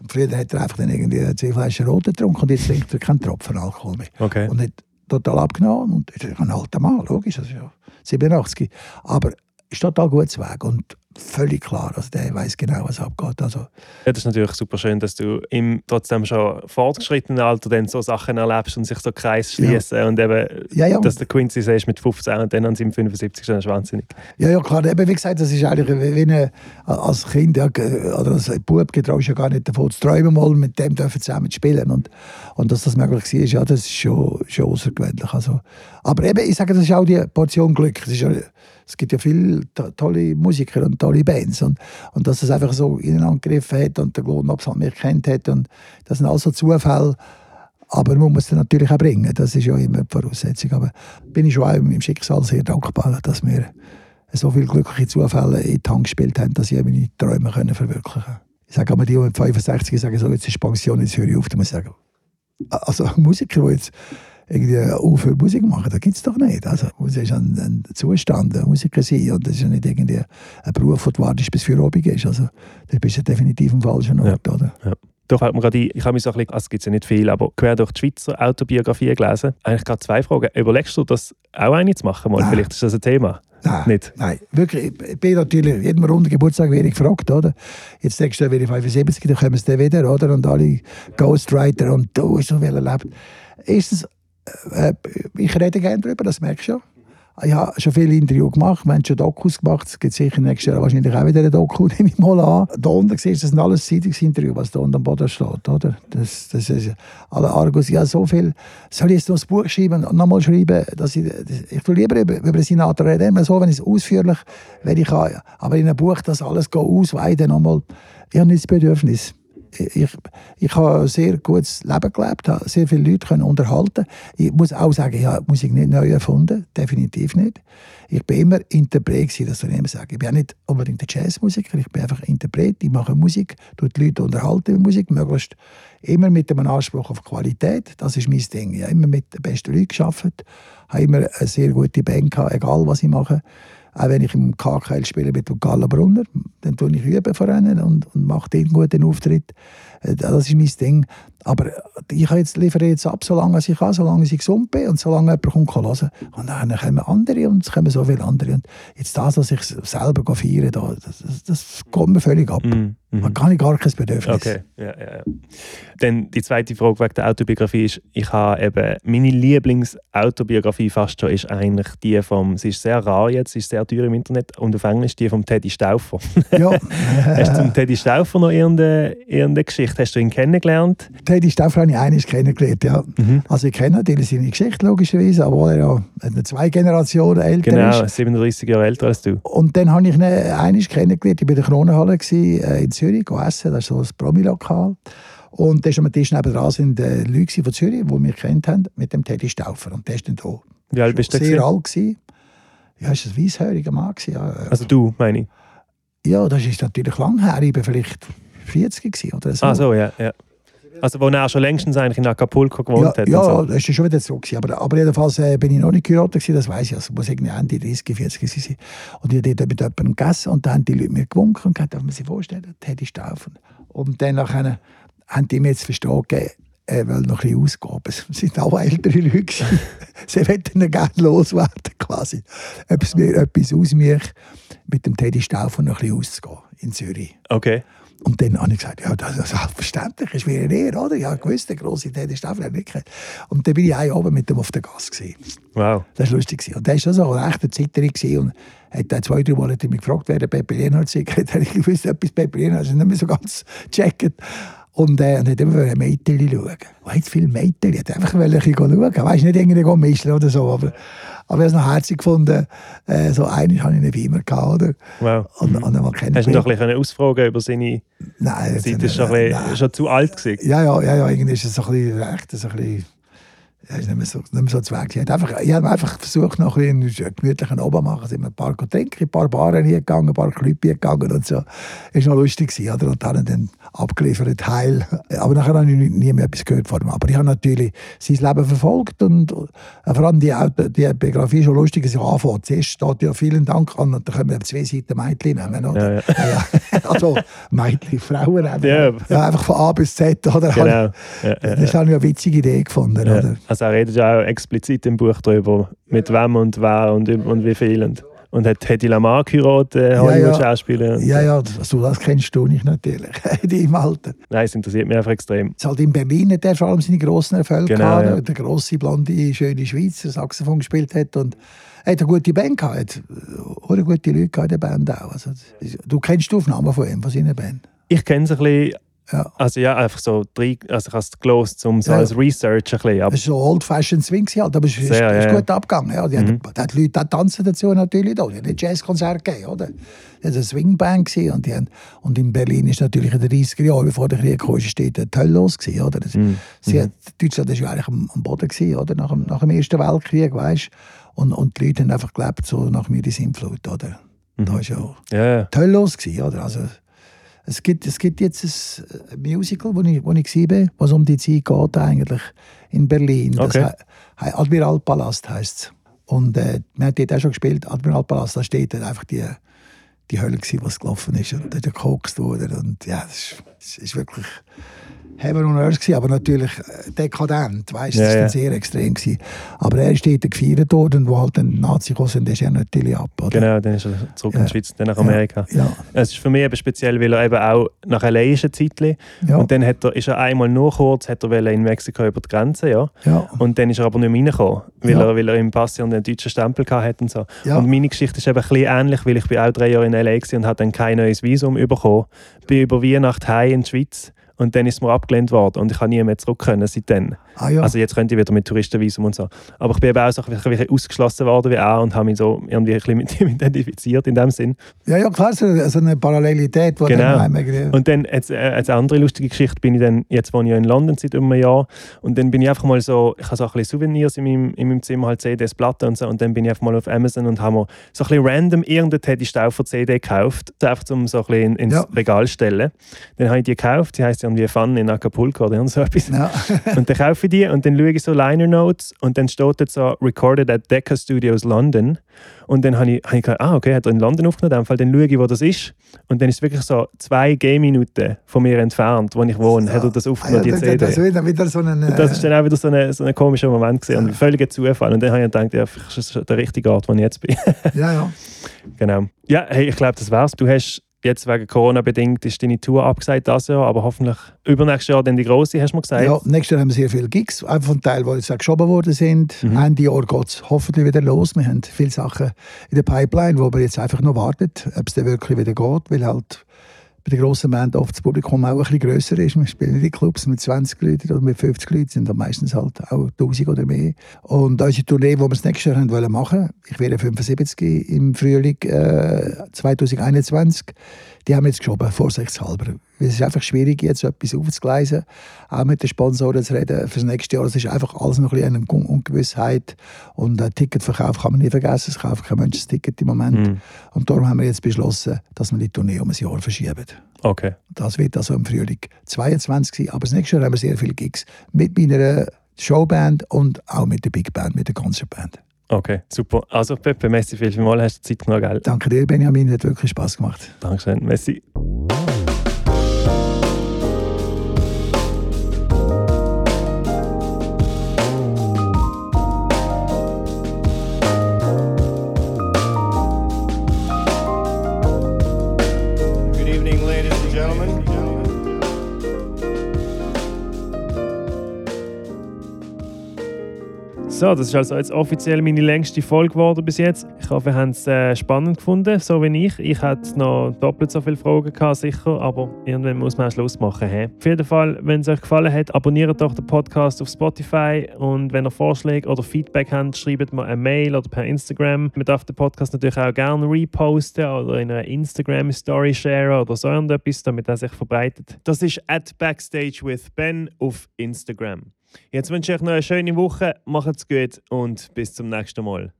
Und früher hat er einfach dann irgendwie zwei Flaschen Rote getrunken und jetzt trinkt er keinen Tropfen Alkohol mehr. Okay. Und hat total abgenommen. Und ist ein alter Mann, logisch, das ist ja 87. Aber ist total gut zu Weg und völlig klar. Also der weiß genau, was abgeht. Also, Ja, das ist natürlich super schön, dass du im trotzdem schon fortgeschrittenen Alter dann so Sachen erlebst und sich so Kreis schließen und eben, ja, ja. dass der Quincy siehst mit 15 und dann an seinem 75. Das ist wahnsinnig. Ja, ja, klar. Eben, wie gesagt, das ist eigentlich wie wie eine, als Kind ja, oder als Bub getraust ja gar nicht davon zu träumen, mal mit dem dürfen zusammen zu spielen. Und, und dass das möglich war, ja, das ist schon, schon außergewöhnlich. Also, aber eben, ich sage, das ist auch die Portion Glück. Es, ist ja, es gibt ja viele to tolle Musiker und Bands. Und, und dass es einfach so ineinander gegriffen hat und der Glonobs halt mich kennt hat. Und das sind also Zufälle. Aber man muss es natürlich auch bringen. Das ist ja immer die Voraussetzung. Aber bin ich schon auch im Schicksal sehr dankbar, dass wir so viele glückliche Zufälle in die Hand gespielt haben, dass ich meine Träume können verwirklichen konnte. Ich sage immer, die, die mit 65 sagen, so, jetzt ist Pension, jetzt höre ich auf. Da muss ich sagen, also Musiker, die jetzt irgendwie aufhören Musik machen, das gibt es doch nicht. Also, Musik ist ein, ein Zustand, ein Musiker sein und das ist ja nicht irgendwie ein Beruf, wo du wartest, bis für Abend ist. Also, da bist du definitiv am falschen Ort, oder? Da fällt mir gerade ein, ich habe mich so ein bisschen, also es gibt ja nicht viel, aber quer durch die Schweizer Autobiografie gelesen. Eigentlich gerade zwei Fragen. Überlegst du das auch eine zu machen? Mal? Nein. Vielleicht ist das ein Thema. Nein, Nicht? nein, wirklich. Ich bin natürlich, jeden runden Geburtstag werde ich gefragt, oder? Jetzt nächstes Jahr werde ich 75, dann kommen sie dann wieder, oder? Und alle Ghostwriter und du hast so viel erlebt. Erstens, äh, ich rede gerne darüber, das merkst du schon. ich habe schon viele Interviews gemacht, wir haben schon Dokus gemacht, es gibt sicher nächstes Jahr wahrscheinlich auch wieder eine Doku, [LAUGHS] nehme ich mal an. Da unten siehst du, das sind alles Zeitungsinterviews, was da unten am Boden steht, oder? Das, das ist, alle Argus, ja so viel, soll ich jetzt noch ein Buch schreiben nochmal schreiben, dass ich, ich tue lieber über, über den reden, immer so, wenn ich es ausführlich, wenn ich kann, aber in einem Buch das alles ausweiten nochmal, ich habe nicht das Bedürfnis ich, ich habe ein sehr gutes Leben gelebt, habe sehr viele Leute können unterhalten. Ich muss auch sagen, ich habe Musik nicht neu erfunden, definitiv nicht. Ich bin immer Interpret, das soll ich immer sagen. Ich bin auch nicht unbedingt ein Jazzmusiker, ich bin einfach Interpret. Ich mache Musik, tue die Leute unterhalten mit Musik, möglichst immer mit einem Anspruch auf Qualität. Das ist mein Ding. Ich habe immer mit den besten Leuten gearbeitet, habe immer eine sehr gute Band gehabt, egal was ich mache. Auch wenn ich im KKL spiele mit Gala Brunner, dann tue ich üben vor ihnen und, und mache den guten Auftritt. Äh, das ist mein Ding. Aber äh, ich jetzt, liefere jetzt ab, solange ich kann, solange ich gesund bin und solange jemand kommt hören Und dann kommen andere und es kommen so viele andere. Und jetzt das, was ich selber feiere, das, das, das kommt mir völlig ab. Mm. Mhm. Man kann gar kein Bedürfnis. Okay, ja, ja, ja. Dann die zweite Frage wegen der Autobiografie ist, ich habe eben, meine Lieblingsautobiographie fast schon ist eigentlich die vom, sie ist sehr rar jetzt, sie ist sehr teuer im Internet und auf Englisch die vom Teddy Stauffer. Ja. [LAUGHS] Hast du zum Teddy Stauffer noch irgendeine, irgendeine Geschichte, hast du ihn kennengelernt? Teddy Stauffer habe ich einiges kennengelernt, ja. Mhm. Also ich kenne natürlich seine Geschichte logischerweise, aber er ja zwei Generationen älter genau, ist. Genau, 37 Jahre älter als du. Und dann habe ich ihn einiges kennengelernt, ich war in der Kronenhalle äh, in Zürich essen, das ist so ein Promi-Lokal. Und da am Tisch nebenan sind äh, Leute von Zürich, die mich kennt haben, mit dem Teddy Stauffer. Und der ist dann da. Wie alt bist du? Sehr alt gewesen. Ja, ist ein weißhöriger Mann. Gewesen, ja. Also du, meine ich? Ja, das ist natürlich lang her. Ich war vielleicht 40 gewesen oder so. Ah so, ja. ja. Also wo er schon längstens eigentlich in Acapulco gewohnt ja, hat? Ja, so. das ist schon wieder so. Gewesen. Aber, aber jedenfalls äh, bin ich noch nicht geheiratet, gewesen, das weiß ich. Also muss irgendwie Ende 30, 40 sein. Und ich habe dort mit jemandem gegessen und dann haben die Leute mir gewunken und gesagt, darf man sich vorstellen, Teddy Staufen. Und dann nachher haben die mir jetzt verstanden, er will noch ein bisschen ausgeben. Es [LAUGHS] waren auch ältere Leute. [LAUGHS] Sie wollten gerne loswerden, quasi. Ob es mir etwas aus mir mit dem Teddy Staufen noch ein bisschen auszugehen in Zürich. Okay. Und dann habe ich gesagt, ja, das ist selbstverständlich, ist mir näher, oder? Ja, gewusst, der grosse Teddy Staufen hat nicht Und dann bin ich auch oben mit ihm auf der Gas. Gewesen. Wow. Das war lustig. Und der war so ein rechter Zitterer und hat zwei, drei Mal mich gefragt, wer der Pepe Lienhardt sei. [LAUGHS] Hat ich gewusst, etwas Pepe Lienhardt, ist nicht mehr so ganz gecheckt. Und, äh, und hat immer ein Mädchen schauen. Oh, jetzt viele Mädchen, hat einfach ein bisschen schauen. Weißt nicht irgendwie mischen oder so, aber, aber ich habe es noch herzig gefunden. Äh, so einen hatte ich einen Beamer gehabt, oder? Wow. Und, und dann mal Hast du ihn noch ein bisschen ausfragen über seine Nein, Zeit? War schon, schon zu alt. Gewesen. Ja, ja, ja, ja, irgendwie ist es so ein bisschen recht, so ein bisschen er ist nicht mehr so, nicht mehr so zweck. Ich habe einfach versucht, noch ein einen gemütlichen Oben zu machen. Sind ein paar trinken, ein paar Baren hier gegangen, ein paar Clubs gegangen und so. Das war noch lustig. Oder? Und dann dann abgeliefert, heil. Aber nachher habe ich nie mehr etwas gehört von ihm. Aber ich habe natürlich sein Leben verfolgt und äh, vor allem die, die Biografie ist schon lustig, dass ich anfange. Zuerst steht ja «Vielen Dank» an und dann können wir zwei Seiten Mädchen nehmen. Oder? Ja, [LAUGHS] ja. ja, also Mädchen, Frauen nehmen. Ja. ja. einfach von A bis Z. Oder? Genau. Ja, das habe ich eine witzige Idee gefunden. Oder? Also also er redet ja auch explizit im Buch darüber, mit wem und wer und, und wie viel. Und, und hat Hedy Lamar geheiratet, Hollywood-Schauspieler. Ja, ja, also, das kennst du nicht natürlich, [LAUGHS] die im Alter. Nein, es interessiert mich einfach extrem. Es halt in Berlin hat er vor allem seine grossen Erfolge genau, gehabt, ja. der grosse, blonde, schöne Schweizer Saxophon gespielt hat und er hat eine gute Band gehabt, hat eine gute Leute in der Band auch. Also, du kennst die Aufnahmen von ihm, von seiner Band? Ich kenne es ein bisschen ja. Also ja, einfach so drei, also ich habe es gelost, um so ja. als Research ein bisschen. Aber es war so old-fashioned Swing halt, aber es ist, Sehr, ist, ist gut abgegangen. Ja. Die, mhm. hat, die, die Leute tanzen dazu natürlich da. Die haben ein Jazzkonzert gegeben, oder? Das war eine Swingband und, die haben, und in Berlin ist natürlich in den 30er Jahren, bevor der Krieg kam, steht der Hölle los gewesen, oder? Das, mhm. sie mhm. hat, Deutschland war ja eigentlich am, am Boden gewesen, oder? Nach dem, nach dem Ersten Weltkrieg, weißt und, und die Leute haben einfach gelebt, so nach mir die Sintflut, oder? Mhm. Da war ja, ja. die Hölle los gewesen, oder? Also, es gibt, es gibt jetzt ein Musical, wo ich, wo ich war, was um die Zeit geht, eigentlich in Berlin. Okay. Das Admiralpalast heisst es. Und äh, wir haben dort auch schon gespielt, Admiralpalast, da steht dann einfach die, die Hölle, gewesen, was gelaufen ist. Und da gekokst wurde. Und ja, das ist, das ist wirklich Heaven on Earth gewesen, aber natürlich äh, dekadent, weißt du, Ja, das war ja. sehr extrem gewesen. Aber er ist dort gefeiert worden, wo halt ein Nazi sind, ist er natürlich ab, oder? Genau, dann ist er zurück in Ja. die Schweiz, dann nach Amerika. Ja, Es ist für mich eben speziell, weil er eben auch nach LA ist ein Zeitchen. Und dann hat er, ist er einmal nur kurz, hat er in Mexiko über die Grenze, ja. ja, Und dann ist er aber nicht mehr reingekommen, weil, er, weil er im Pass ja einen deutschen Stempel hatte und so. ja. Und meine Geschichte ist eben ein bisschen ähnlich, weil ich bin auch drei Jahre in LA und habe dann kein neues Visum bekommen. Bin über Weihnachten heim in die Schweiz und dann ist mir abgelehnt worden und ich habe nie mehr zurück können seitdem. Ah, ja. Also jetzt könnte ich wieder mit Touristenvisum und so. Aber ich bin eben auch so ein bisschen- ausgeschlossen worden wie er und habe mich so irgendwie ein bisschen mit ihm [LAUGHS] identifiziert in dem Sinn. ja, ja, klar, so eine, so eine Parallelität, die Genau. dann Und dann, jetzt, äh, als andere lustige Geschichte, bin ich dann, jetzt wohne ich ja in London seit über einem Jahr und dann bin ich einfach mal so, ich habe so ein bisschen Souvenirs in meinem, in meinem Zimmer, halt CDs, Platten und so und dann bin ich einfach mal auf Amazon und habe mir so ein bisschen random irgendeine Teddy Stauffer CD gekauft, einfach um so ein bisschen in, ins Ja. Regal zu stellen. Dann habe ich die gekauft, die heisst irgendwie Fun in Acapulco oder so etwas. ja. [LAUGHS] Und dann kaufe ich die und dann schaue ich so Liner Notes und dann steht dort so Recorded at Decca Studios London. Und dann habe ich, habe ich gedacht, ah, okay, hat er in London aufgenommen, Fall, dann schaue ich, wo das ist. Und dann ist es wirklich so zwei Gehminuten von mir entfernt, wo ich wohne, hat er das Ah, ja, aufgenommen, die das, CD. das ist wieder, wieder so ein... Und das ist dann auch wieder so ein so eine komischer Moment gewesen, und ein völliger Zufall. Und dann habe ich gedacht, ja, vielleicht ist das der richtige Ort, wo ich jetzt bin. ja, ja. [LAUGHS] genau. Ja, hey, ich glaube, das war's. Du hast jetzt wegen Corona bedingt ist deine Tour abgesagt das Jahr, aber hoffentlich übernächstes Jahr dann die große, hast du mir gesagt. Ja, nächstes Jahr haben wir sehr viele Gigs, einfach von Teil, die jetzt auch geschoben worden sind. Mhm. Ende Jahr geht es hoffentlich wieder los. Wir haben viele Sachen in der Pipeline, wo wir jetzt einfach noch warten, ob es dann wirklich wieder geht, weil halt bei den grossen Band oft das Publikum auch ein bisschen grösser ist. Wir spielen in Clubs mit 20 Leuten oder mit 50 Leuten, sind dann meistens halt auch 1000 oder mehr. Und unsere Tournee, die wir das nächste Jahr wollen machen, ich werde 75 im Frühling äh, 2021, die haben wir jetzt geschoben, vorsichtshalber. Weil Es ist einfach schwierig, jetzt etwas aufzugleisen, auch mit den Sponsoren zu reden für das nächste Jahr. Es ist einfach alles noch ein bisschen eine Un- Ungewissheit. Und äh, Ticketverkauf kann man nie vergessen. Es kauft kein Mensch das Ticket im Moment. Mhm. Und darum haben wir jetzt beschlossen, dass wir die Tournee um ein Jahr verschieben. Okay. Das wird also im Frühling 22 sein. Aber das nächste Jahr haben wir sehr viele Gigs mit meiner Showband und auch mit der Big Band, mit der Concertband. Okay, super. Also Pepe, Messi, viel, viel mal hast du Zeit genommen, gell? Danke dir, Benjamin, hat wirklich Spaß gemacht. Dankeschön, Messi. So, das ist also jetzt offiziell meine längste Folge geworden bis jetzt. Ich hoffe, ihr habt es äh, spannend gefunden, so wie ich. Ich hatte noch doppelt so viele Fragen gehabt, sicher, aber irgendwann muss man auch Schluss machen. He? Auf jeden Fall, wenn es euch gefallen hat, abonniert doch den Podcast auf Spotify und wenn ihr Vorschläge oder Feedback habt, schreibt mir eine Mail oder per Instagram. Man darf den Podcast natürlich auch gerne reposten oder in einer Instagram-Story sharen oder so irgendetwas, damit er sich verbreitet. Das ist at Backstage with Ben auf Instagram. Jetzt wünsche ich euch noch eine schöne Woche, macht's gut und bis zum nächsten Mal.